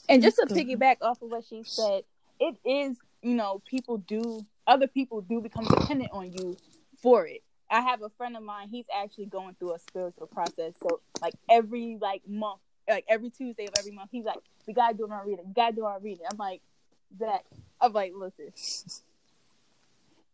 And just to piggyback off of what she said, it is, you know, people do other people do become dependent on you for it. I have a friend of mine, he's actually going through a spiritual process. So like every like month, like every Tuesday of every month, he's like, We gotta do our reading, we gotta do our reading. I'm like, Zach, I'm like, listen,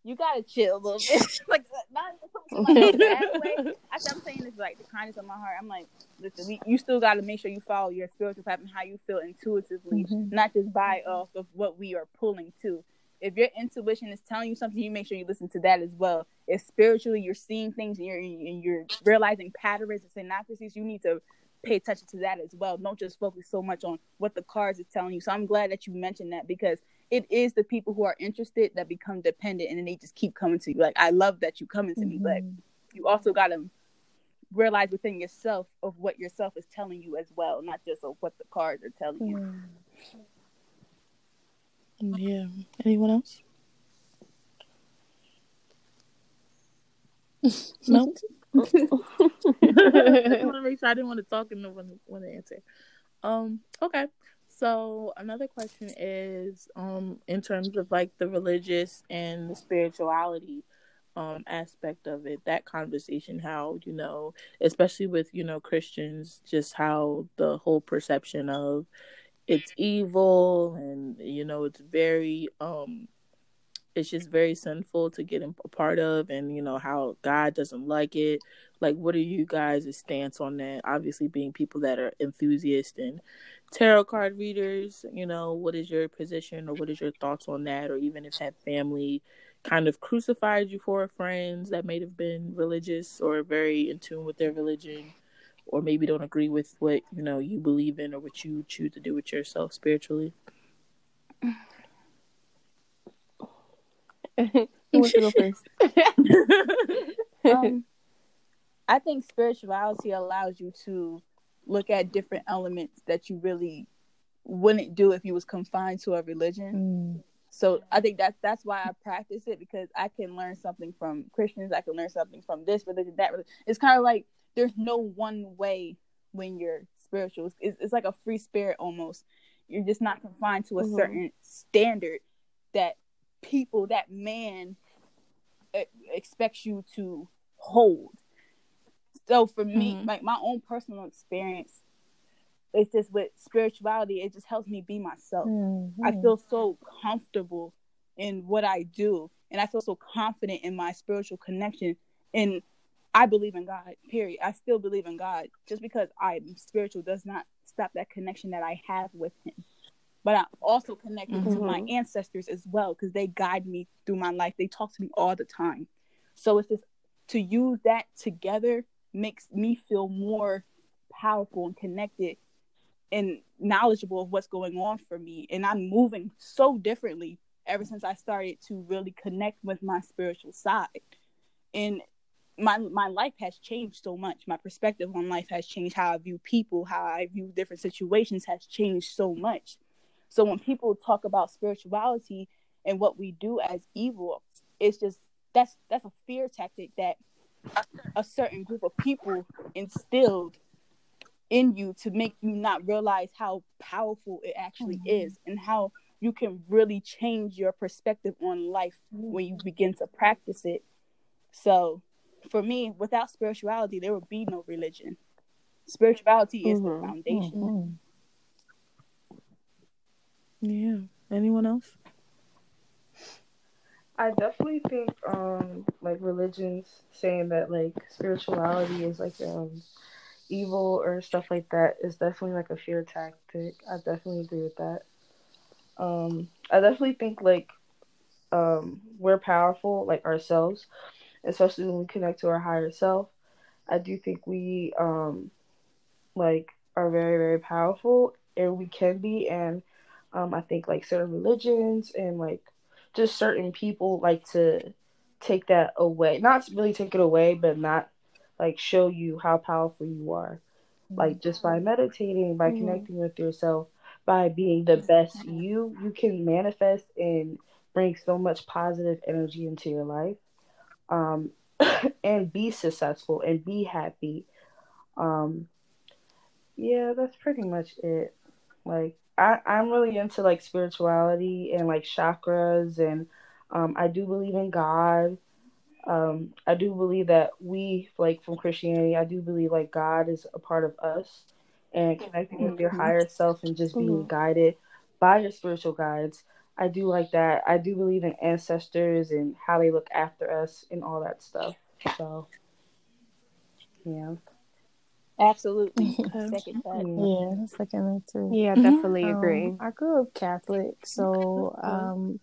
you gotta chill a little bit. <laughs> like not <laughs> bad way. I'm saying this like the kindness of my heart. I'm like, listen, we, you still gotta make sure you follow your spiritual path and how you feel intuitively, Mhm. not just by off of what we are pulling to if your intuition is telling you something, you make sure you listen to that as well. If spiritually you're seeing things and you're and you're realizing patterns and synapses, you need to pay attention to that as well. Don't just focus so much on what the cards is telling you. So I'm glad that you mentioned that because it is the people who are interested that become dependent and then they just keep coming to you. Like I love that you coming to me, but mm-hmm. you also got to realize within yourself of what yourself is telling you as well, not just of what the cards are telling you. Yeah. Anyone else? <laughs> no. I <laughs> want to make sure I didn't want to talk and no one want to answer. Um. Okay. So another question is, um, in terms of like the religious and the spirituality, um, aspect of it, that conversation, how you know, especially with you know Christians, just how the whole perception of it's evil and you know it's very um it's just very sinful to get a part of and you know how god doesn't like it. Like what are you guys' stance on that? Obviously being people that are enthusiasts and tarot card readers you know what is your position or what is your thoughts on that? Or even if that family kind of crucified you for friends that may have been religious or very in tune with their religion or maybe don't agree with what you know you believe in or what you choose to do with yourself spiritually. <laughs> Who wants to go <laughs> first? <laughs> um, I think spirituality allows you to look at different elements that you really wouldn't do if you was confined to a religion. Mm. So I think that's that's why I practice it because I can learn something from Christians. I can learn something from this religion, that religion. It's kind of like there's no one way when you're spiritual. It's, it's like a free spirit almost. You're just not confined to a Mhm. certain standard that people, that man, expects you to hold. So for me, Mhm. like my own personal experience, it's just with spirituality. It just helps me be myself. Mm-hmm. I feel so comfortable in what I do, and I feel so confident in my spiritual connection. And I believe in God. Period. I still believe in God. Just because I'm spiritual does not stop that connection that I have with Him. But I'm also connected to my mm-hmm. ancestors as well because they guide me through my life. They talk to me all the time. So it's just to use that together makes me feel more powerful and connected and knowledgeable of what's going on for me and i'm moving so differently ever since i started to really connect with my spiritual side and my my life has changed so much. My perspective on life has changed. How i view people how i view different situations has changed so much. So when people talk about spirituality and what we do as evil it's just that's that's a fear tactic that a certain group of people instilled in you to make you not realize how powerful it actually mm-hmm. is and how you can really change your perspective on life mm-hmm. when you begin to practice it. So, for me, without spirituality, there would be no religion. Spirituality is the Mhm. foundation. Mm-hmm. Yeah. Anyone else? I definitely think um like religions saying that like spirituality is like um evil or stuff like that is definitely like a fear tactic. I definitely agree with that. Um I definitely think like um we're powerful like ourselves, especially when we connect to our higher self. I do think we um like are very very powerful and we can be and um I think like certain religions and like just certain people like to take that away. Not really take it away, but not like show you how powerful you are. Like just by meditating, by Mhm. connecting with yourself, by being the best you, you can manifest and bring so much positive energy into your life. Um <laughs> and be successful and be happy. Um yeah, that's pretty much it. Like I, I'm really into like spirituality and like chakras and um I do believe in God. Um I do believe that we like from Christianity, I do believe like God is a part of us and connecting with your Mhm. higher self and just being Mhm. guided by your spiritual guides. I do like that. I do believe in ancestors and how they look after us and all that stuff. So yeah. Absolutely. <laughs> Okay. Second that. Yeah. Yeah, second that too. Yeah, Mhm. definitely Um, agree. I grew up Catholic, so um,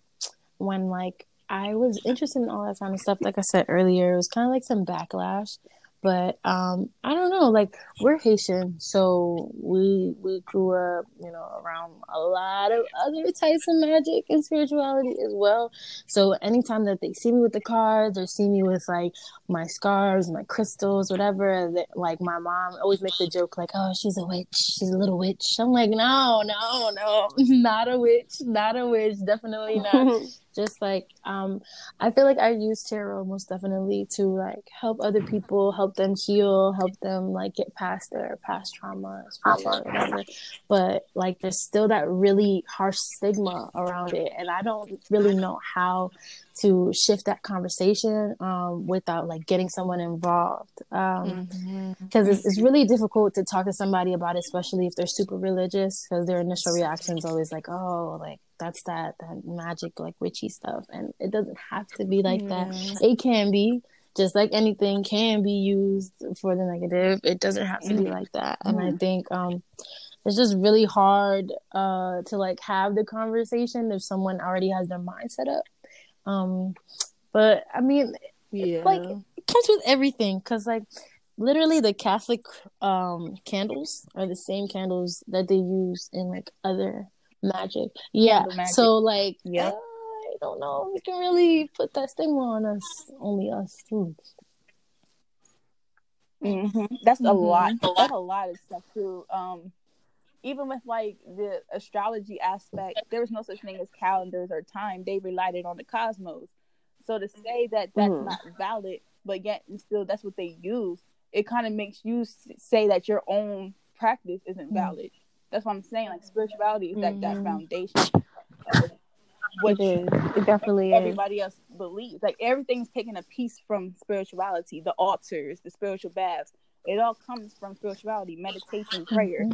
when like I was interested in all that kind of stuff, like I said earlier, it was kind of like some backlash. But um, I don't know, like we're Haitian, so we we grew up, you know, around a lot of other types of magic and spirituality as well. So anytime that they see me with the cards or see me with like my scarves, my crystals, whatever, like my mom always makes the joke like, "Oh, she's a witch. She's a little witch." I'm like, "No, no, no, <laughs> not a witch, not a witch, definitely not." <laughs> Just like um, I feel like I use tarot most definitely to like help other people, help them heal, help them like get past their past traumas, whatever. But like, there's still that really harsh stigma around it, and I don't really know how to shift that conversation um, without like getting someone involved. Um, because it's, it's really difficult to talk to somebody about it, especially if they're super religious, because their initial reaction is always like, "Oh, like that's that that magic, like witchy stuff," and it doesn't have to be like that. It can be just like anything can be used for the negative. It doesn't have to be like that, and I think um, it's just really hard uh, to like have the conversation if someone already has their mind set up. Um, but I mean, Yeah. like it comes with everything because like literally the catholic um candles are the same candles that they use in like other magic yeah magic. so like Yep. i don't know we can really put that stigma on us only us too hmm That's a lot. That's a lot of stuff too. Um, even with like the astrology aspect, there was no such thing as calendars or time. They relied it on the cosmos. So to say that that's Mhm. not valid, but yet still that's what they use, it kind of makes you say that your own practice isn't valid. That's what I'm saying. Like spirituality is like that Mhm. foundation. Of what It is. It definitely is. everybody else believes. Like everything's taking a piece from spirituality, the altars, the spiritual baths. It all comes from spirituality, meditation, prayer.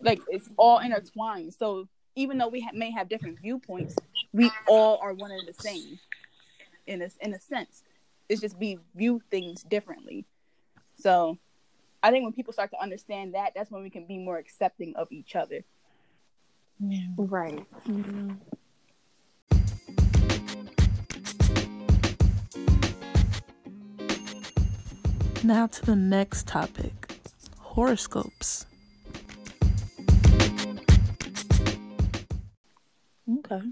Like it's all intertwined. So even though we ha- may have different viewpoints, we all are one and the same. In a in a sense, it's just we view things differently. So I think when people start to understand that, that's when we can be more accepting of each other. yeah Right. Now to the next topic horoscopes. Okay.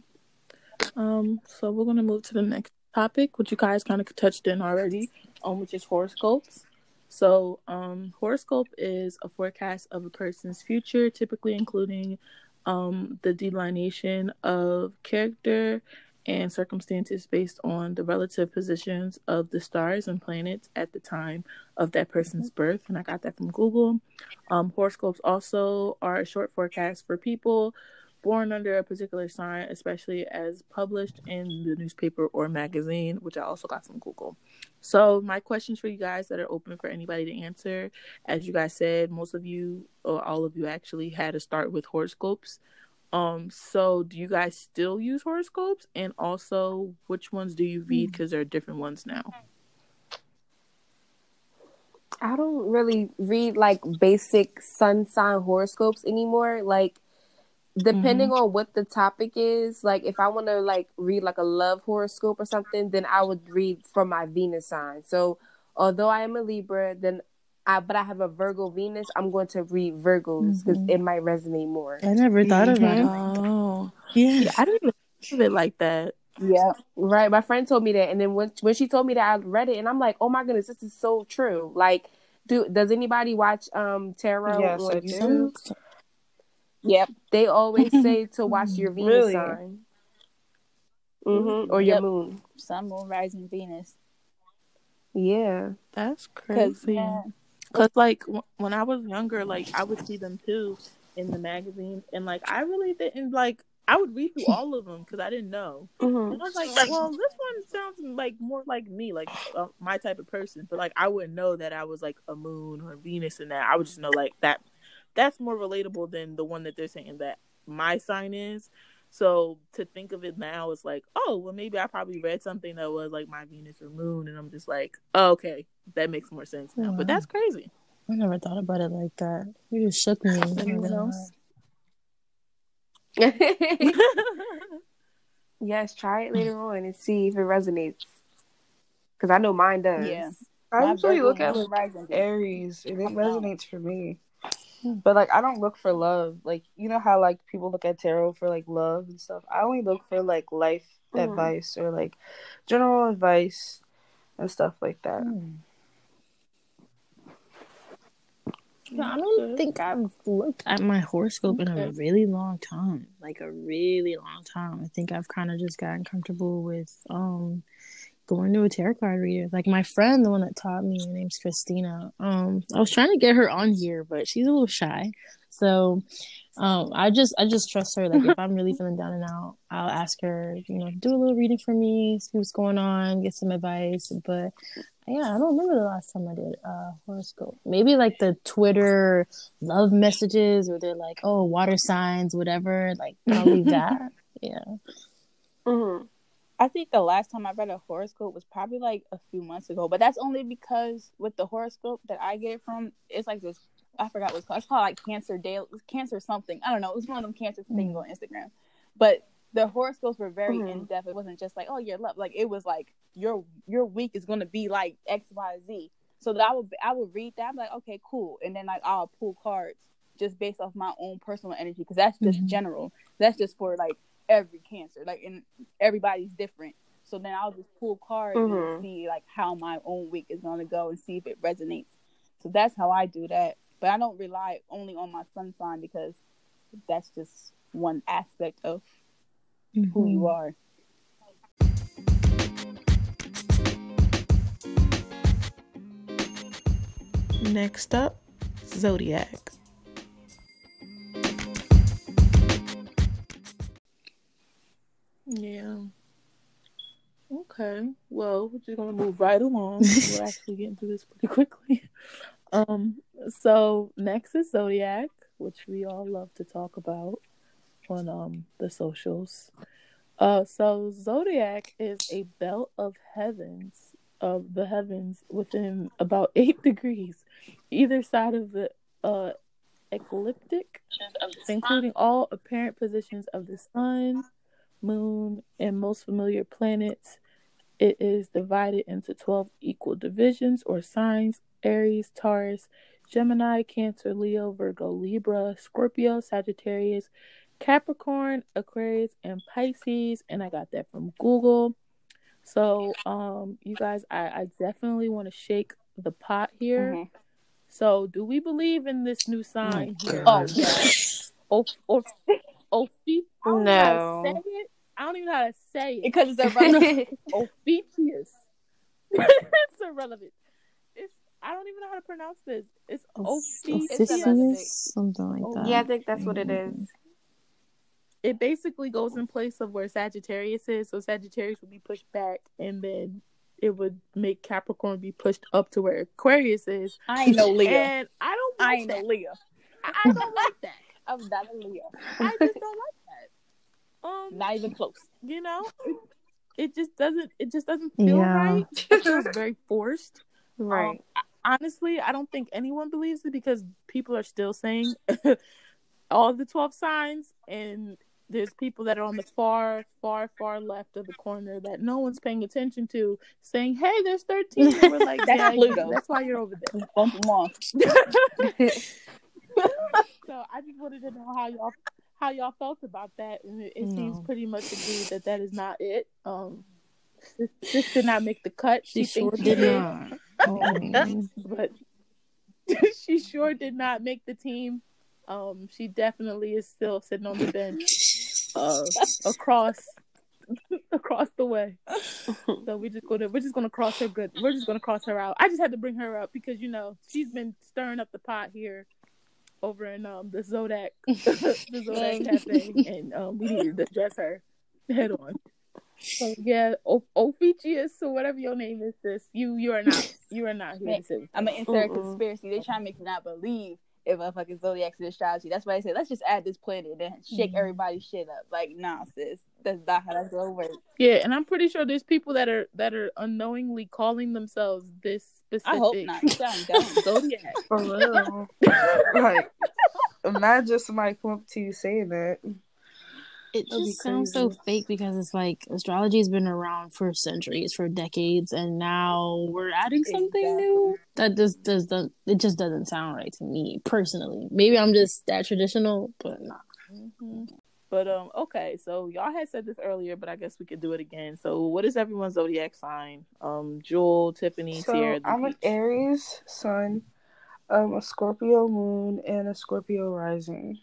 Um, so we're gonna move to the next topic, which you guys kind of touched in already, um, which is horoscopes. So, um, horoscope is a forecast of a person's future, typically including um, the delineation of character and circumstances based on the relative positions of the stars and planets at the time of that person's birth. And I got that from Google. Um, horoscopes also are a short forecast for people born under a particular sign, especially as published in the newspaper or magazine, which I also got from Google. So, my questions for you guys that are open for anybody to answer, as you guys said, most of you or all of you actually had to start with horoscopes. Um, so do you guys still use horoscopes? And also, which ones do you read? Because there are different ones now. I don't really read like basic sun sign horoscopes anymore. Like Mm-hmm. depending on what the topic is, like if I want to like read like a love horoscope or something, then I would read from my Venus sign. So although I am a Libra, then I but I have a Virgo Venus, I'm going to read Virgos because mm-hmm. it might resonate more. i never thought about mm-hmm. that Oh, yeah. I didn't even think of it like that. Yeah. Right. My friend told me that, and then when when she told me that, I read it, and I'm like, oh my goodness, this is so true. Like, do does anybody watch um tarot Yes, on I do. YouTube? Yep. They always say to watch your <laughs> Venus Really? sign, hmm or your Yep. moon. Sun, Moon, Rising, Venus. Yeah. That's Because crazy. Cause like w- when I was younger, like I would see them too in the magazine, and like I really didn't like. I would read through all of them because I didn't know. hmm And I was like, well, this one sounds like more like me, like uh, my type of person. But like I wouldn't know that I was like a moon or Venus and that. I would just know like that. That's more relatable than the one that they're saying that my sign is. So to think of it now is like, oh, well, maybe I probably read something that was like my Venus or moon, and I'm just like, oh, okay, that makes more sense now. But that's crazy. I never thought about it like that. You just shook me. My <laughs> Anyone else? <laughs> yes. Try it later <laughs> on and see if it resonates. Because I know mine does. Yeah. I My usually Virgo look at like Aries, and it resonates for me. But like, I don't look for love. Like, you know how like people look at tarot for like love and stuff. I only look for like life Mhm. advice or like general advice and stuff like that. Hmm. I don't think I've looked at my horoscope in a really long time. Like a really long time. I think I've kind of just gotten comfortable with um going to a tarot card reader. Like my friend, the one that taught me, her name's Christina. Um, I was trying to get her on here, but she's a little shy. So um I just I just trust her. Like if I'm really feeling down and out, I'll ask her, you know, do a little reading for me, see what's going on, get some advice. But yeah, I don't remember the last time I did uh horoscope. Maybe like the Twitter love messages where they're like, oh, water signs, whatever. Like probably <laughs> that. Yeah. hmm I think the last time I read a horoscope was probably like a few months ago, but that's only because with the horoscope that I get it from, it's like this. I forgot what it's called. It's called like Cancer Daily, Cancer something. I don't know. It was one of them cancer things on Instagram. But the horoscopes were very Mhm. in depth. It wasn't just like, oh, your love. Like it was like your your week is going to be like X, Y, Z. So that I would I would read that. I'm like, okay, cool. And then like I'll pull cards just based off my own personal energy because that's just Mhm. general. That's just for like every cancer. Like and everybody's different. So then I'll just pull cards Mhm. and see like how my own week is gonna go and see if it resonates. So that's how I do that. But I don't rely only on my sun sign because that's just one aspect of who you are. Next up, Zodiac. Yeah. Okay. Well, we're just gonna move right along. <laughs> we're actually getting through this pretty quickly. <laughs> Um. So next is Zodiac, which we all love to talk about on um the socials. Uh. So Zodiac is a belt of heavens of the heavens within about eight <laughs> degrees, either side of the uh ecliptic, including all apparent positions of the sun, moon, and most familiar planets. It is divided into 12 equal divisions or signs Aries, Taurus, Gemini, Cancer, Leo, Virgo, Libra, Scorpio, Sagittarius, Capricorn, Aquarius, and Pisces. And I got that from Google. So, um, you guys, I, I definitely want to shake the pot here. Mhm. So, do we believe in this new sign here? Oh yeah. Or, or, Ophi- I don't know how to No. say it. I don't even know how to say it. Because it's <laughs> irrelevant. Ophiuchus. <laughs> it's irrelevant. It's I don't even know how to pronounce this. It's Ophiuchus. It's something like that. yeah, I think that's what it is. It basically goes in place of where Sagittarius is. So Sagittarius would be pushed back, and then it would make Capricorn be pushed up to where Aquarius is. I ain't no Leo. And I don't I like ain't that. no Leo. I I don't like that. I'm not a Leo. <laughs> I just don't like that. Um, Not even close. you know, it, it just doesn't. It just doesn't feel Yeah. right. <laughs> It feels very forced. Right. Um, I- honestly, I don't think anyone believes it because people are still saying <laughs> all the 12 signs, and there's people that are on the far, far, far left of the corner that no one's paying attention to saying, hey, there's 13. And we're like, That's yeah, Pluto. that's why you're over there. Bump them off. So I just wanted to know how y'all how y'all felt about that, and it, it seems pretty much agreed that that is not it. Um, sis, sis did not make the cut. She She, sure did, not. Oh. <laughs> but <laughs> she sure did not make the team. Um, she definitely is still sitting on the bench uh, across <laughs> across the way. So we just gonna we're just gonna cross her good. We're just gonna cross her out. I just had to bring her up because you know she's been stirring up the pot here over in um the Zodak <laughs> the Zodak cafe, and um we needed to address her head on. So yeah, o- Ophichius or whatever your name is, sis. You you are not you are not here to I'm us. gonna insert a conspiracy. They trying to make you not believe if a fucking zodiac is astrology. That's why I said let's just add this planet and shake Mhm. everybody's shit up. Like, nah, sis, that's not how that's gonna work. Yeah, and I'm pretty sure there's people that are that are unknowingly calling themselves this specific I hope not. You sound dumb. zodiac. For real. like, imagine somebody come up to you saying that. It That'd just sounds so fake because it's like astrology has been around for centuries, for decades, and now we're adding something Exactly. new. That just does the it just doesn't sound right to me personally. Maybe I'm just that traditional, but not. Mhm. But um, okay, so y'all had said this earlier, but I guess we could do it again. So, what is everyone's zodiac sign? Um, Jewel, Tiffany, So Sierra. I'm an Aries sun, um, a Scorpio moon, and a Scorpio rising.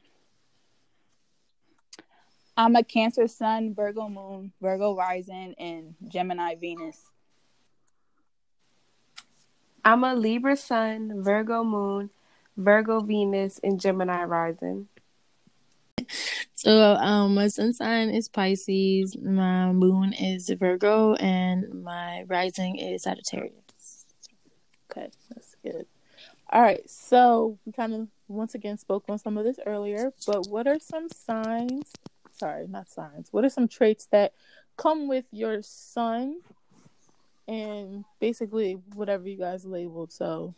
I'm a Cancer Sun, Virgo Moon, Virgo Rising, and Gemini Venus. I'm a Libra Sun, Virgo Moon, Virgo Venus, and Gemini Rising. So um my sun sign is Pisces, my moon is Virgo, and my rising is Sagittarius. Okay, that's good. All right, so we kind of once again spoke on some of this earlier, but what are some signs? Sorry, not signs. What are some traits that come with your sun, and basically whatever you guys labeled? So,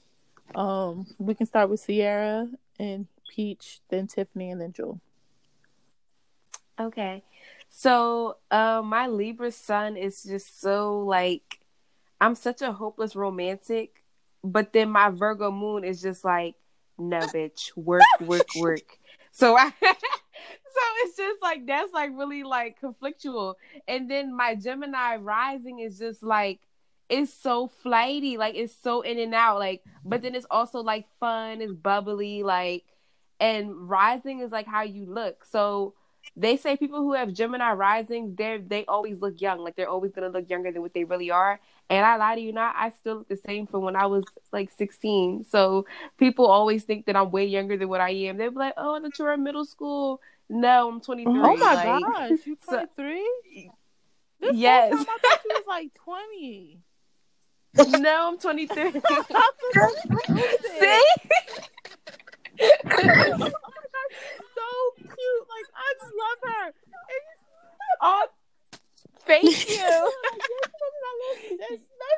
um, we can start with Sierra and Peach, then Tiffany, and then Jewel. Okay. So, uh, my Libra sun is just so like, I'm such a hopeless romantic, but then my Virgo moon is just like, no, bitch, work, work, work. So I, <laughs> so it's just like that's like really like conflictual, and then my Gemini rising is just like, it's so flighty, like it's so in and out, like, but then it's also like fun, it's bubbly, like, and rising is like how you look, so they say people who have Gemini risings, they they always look young, like they're always gonna look younger than what they really are. And I lie to you not, I still look the same from when I was like 16. So people always think that I'm way younger than what I am. They'll be like, "Oh, I thought you were in middle school." No, I'm 23. Oh my like, gosh, you so- 23? This Yes. whole time I thought you was like 20. No, I'm 23. <laughs> See? <laughs> See? oh my gosh, she's so cute. Like I just love her. And oh, thank <laughs> you. you no,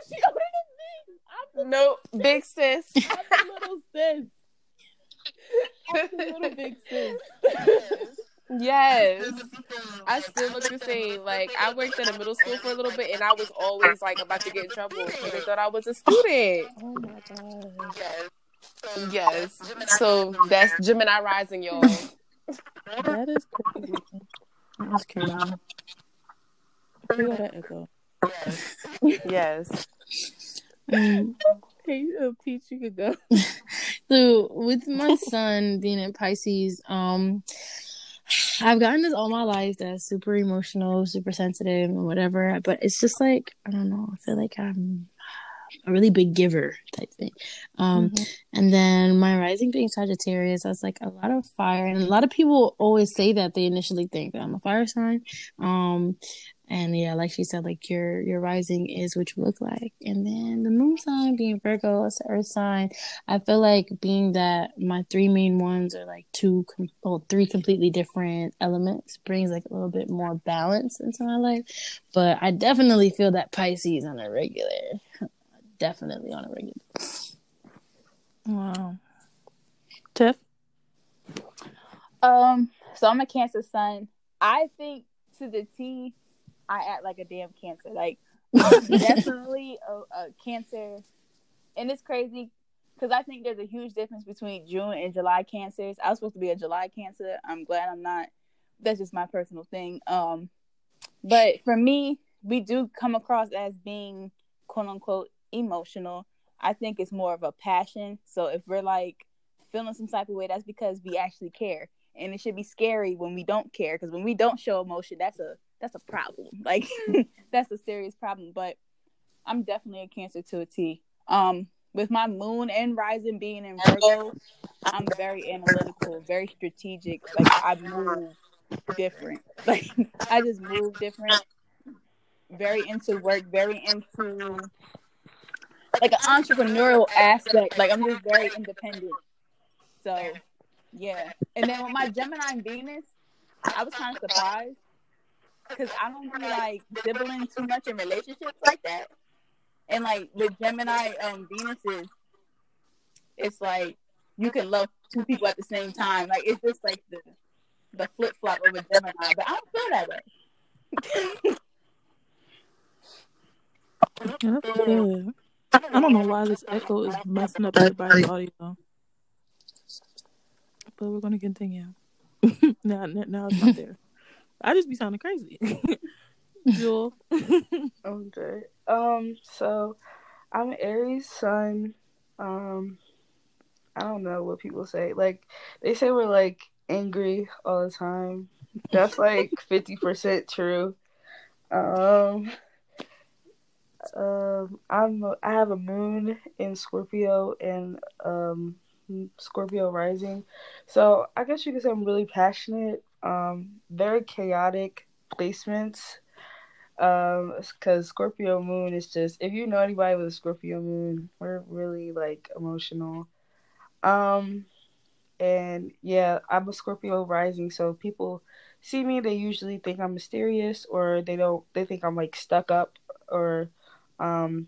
she older than me. I'm the, no, big sis. I'm the little sis. I'm the little big sis. Yes. <laughs> I still look the same. Like I worked in a middle school for a little bit and I was always like about to get in trouble because they thought I was a student. Oh my god. Yes. So that's Gemini rising, y'all. That is crazy. That was crazy. Here go that echo. Yes. Um, Hey, uh, Peach, you could go. <laughs> so with my sun being in Pisces, um, I've gotten this all my life that's super emotional, super sensitive, and whatever. But it's just like I don't know. I feel like I'm a really big giver type thing. Um, and then my rising being Sagittarius, I was like a lot of fire, and a lot of people always say that they initially think that I'm a fire sign. Um, and yeah, like she said, like your your rising is what you look like, and then the moon sign being Virgo, it's the Earth sign. I feel like being that my three main ones are like two, com- well, three completely different elements brings like a little bit more balance into my life. But I definitely feel that Pisces on a regular, <laughs> definitely on a regular. Wow. Tiff? Um, so I'm a Cancer Sun. I think to the T, I act like a damn Cancer. Like I'm <laughs> definitely a, a Cancer, and it's crazy because I think there's a huge difference between June and July Cancers. I was supposed to be a July Cancer. I'm glad I'm not. that's just my personal thing. Um, but for me, we do come across as being quote unquote emotional. I think it's more of a passion. So if we're like feeling some type of way, that's because we actually care. And it should be scary when we don't care, because when we don't show emotion, that's a that's a problem. <laughs> Like <laughs> that's a serious problem. But I'm definitely a cancer to a T. Um, with my moon and rising being in Virgo, I'm very analytical, very strategic. Like I move different. <laughs> Like I just move different. Very into work, very into like an entrepreneurial aspect. Like I'm just very independent. So yeah. And then with my Gemini and Venus, I was kind of surprised because I don't be like dibbling too much in relationships like that. And like with Gemini um Venuses, it's like you can love two people at the same time. Like it's just like the the flip flop of a Gemini, but I don't feel that way. That's. I don't know why this echo is messing up everybody's audio. But we're gonna continue. <laughs> now now it's not there. I just be sounding crazy. <laughs> Jewel. Okay. Um. So, I'm Aries Sun. Um. I don't know what people say. Like they say we're like angry all the time. That's like <laughs> fifty percent true. Um. Um. I'm. I have a moon in Scorpio and um Scorpio rising. So I guess you could say I'm really passionate. Um. Very chaotic placements um because scorpio moon is just if you know anybody with a scorpio moon we're really like emotional um and yeah i'm a scorpio rising so people see me they usually think i'm mysterious or they don't they think i'm like stuck up or um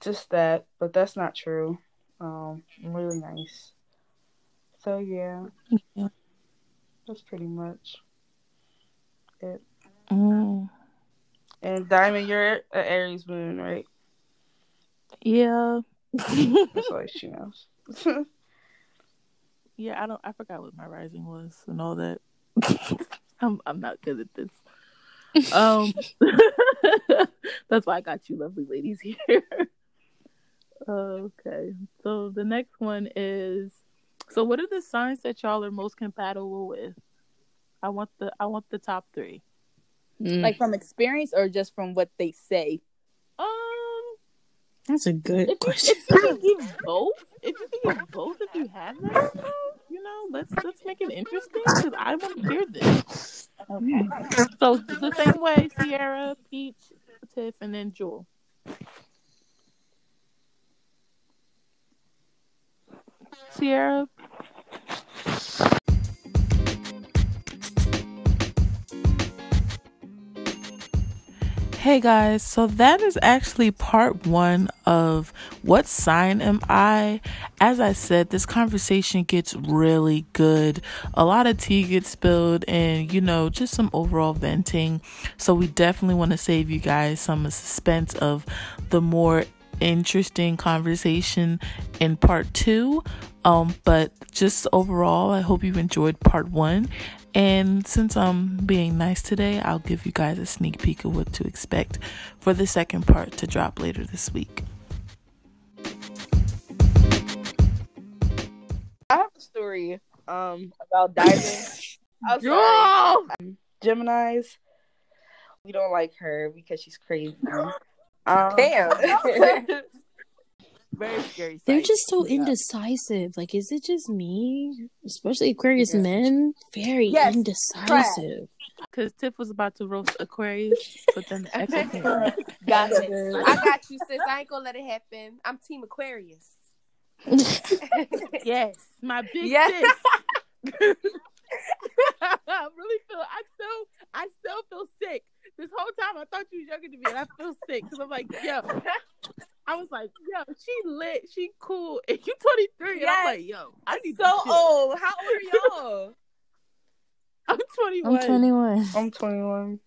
just that but that's not true um i'm really nice so yeah Yeah. That's pretty much it Mm. and diamond you're a aries moon right Yeah. That's why she knows. <laughs> yeah, I don't I forgot what my rising was and all that. <laughs> I'm I'm not good at this. Um <laughs> that's why I got you lovely ladies here. okay. So the next one is so what are the signs that y'all are most compatible with? I want the I want the top three. Like from experience or just from what they say? Um That's a good if you, question. if you can give both, if you can give both, if you have that, you know, let's let's make it interesting because I want to hear this. Okay. So the same way, Sierra, Peach, Tiff, and then Jewel. Sierra. Hey guys, so that is actually part one of What Sign Am I? As I said, this conversation gets really good. A lot of tea gets spilled, and you know, just some overall venting. So, we definitely want to save you guys some suspense of the more interesting conversation in part two. Um, but just overall, I hope you enjoyed part one. And since I'm being nice today, I'll give you guys a sneak peek of what to expect for the second part to drop later this week. I have a story um about diving. <laughs> I'm sorry. Gemini's. We don't like her because she's crazy. Um, Damn. <laughs> <laughs> Very scary. They're sight. just so Yeah. indecisive. Like, is it just me? Especially Aquarius Yeah. men, very Yes, indecisive. Because Tiff was about to roast Aquarius, but then the echo came got it. I got you, sis. I ain't gonna let it happen. I'm Team Aquarius. <laughs> Yes, my big Yes. sis. I really feel. I still, I still feel sick. This whole time, I thought you was younger than me, and I feel sick because I'm like, yo. <laughs> I was like, yo, she lit, she cool, and you 23, and I'm like, yo, I need so old. How old are y'all? <laughs> I'm 21. I'm 21. I'm 21.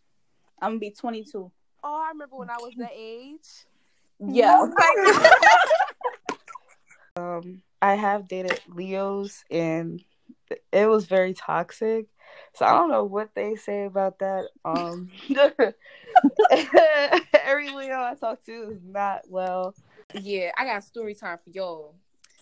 I'm gonna be 22. Oh, I remember when I was that age. Yeah. <laughs> Um, I have dated Leos, and it was very toxic. So I don't know what they say about that. Um, <laughs> <laughs> every Leo I talk to is not well. Yeah, I got story time for y'all.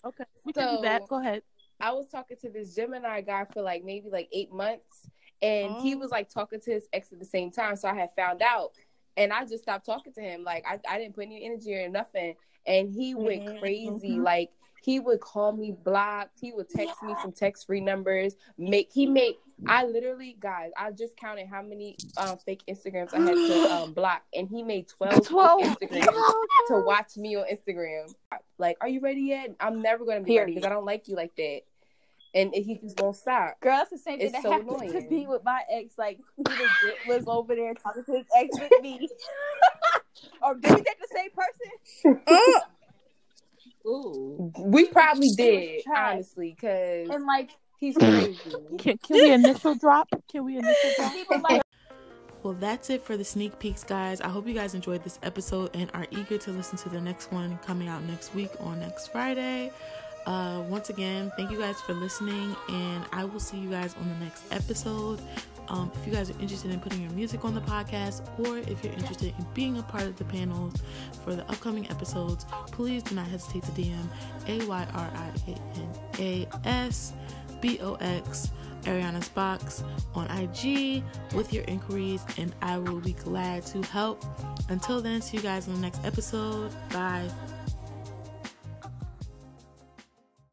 Okay, we can do that. Go ahead. I was talking to this Gemini guy for like maybe like eight months, and he Oh. was like talking to his ex at the same time. So I had found out, and I just stopped talking to him. Like I, I didn't put any energy or nothing, and he went Mhm, crazy. mhm. Like he would call me blocked. He would text me from text free numbers. Make he made. I literally, guys, I just counted how many um, fake Instagrams I had to <gasps> um, block, and he made twelve, 12. Instagrams to watch me on Instagram. Like, are you ready yet? I'm never gonna be ready because I don't like you like that. And he just won't stop. Girl, that's the same thing It's that so happened to annoying. me with my ex. Like, he <gasps> was over there talking to his ex with me. <laughs> or did we date the same person? <laughs> Ooh. We probably did, honestly, because And like, he's <laughs> crazy. Can, can we initial drop? Can we initial drop? he was like, Well, that's it for the sneak peeks, guys. I hope you guys enjoyed this episode and are eager to listen to the next one coming out next week on next Friday. Uh, once again, thank you guys for listening, and I will see you guys on the next episode. Um, if you guys are interested in putting your music on the podcast, or if you're interested in being a part of the panels for the upcoming episodes, please do not hesitate to DM A Y R I A N A S B O X Ayriana's Box on IG with your inquiries, and I will be glad to help. Until then, see you guys in the next episode. Bye.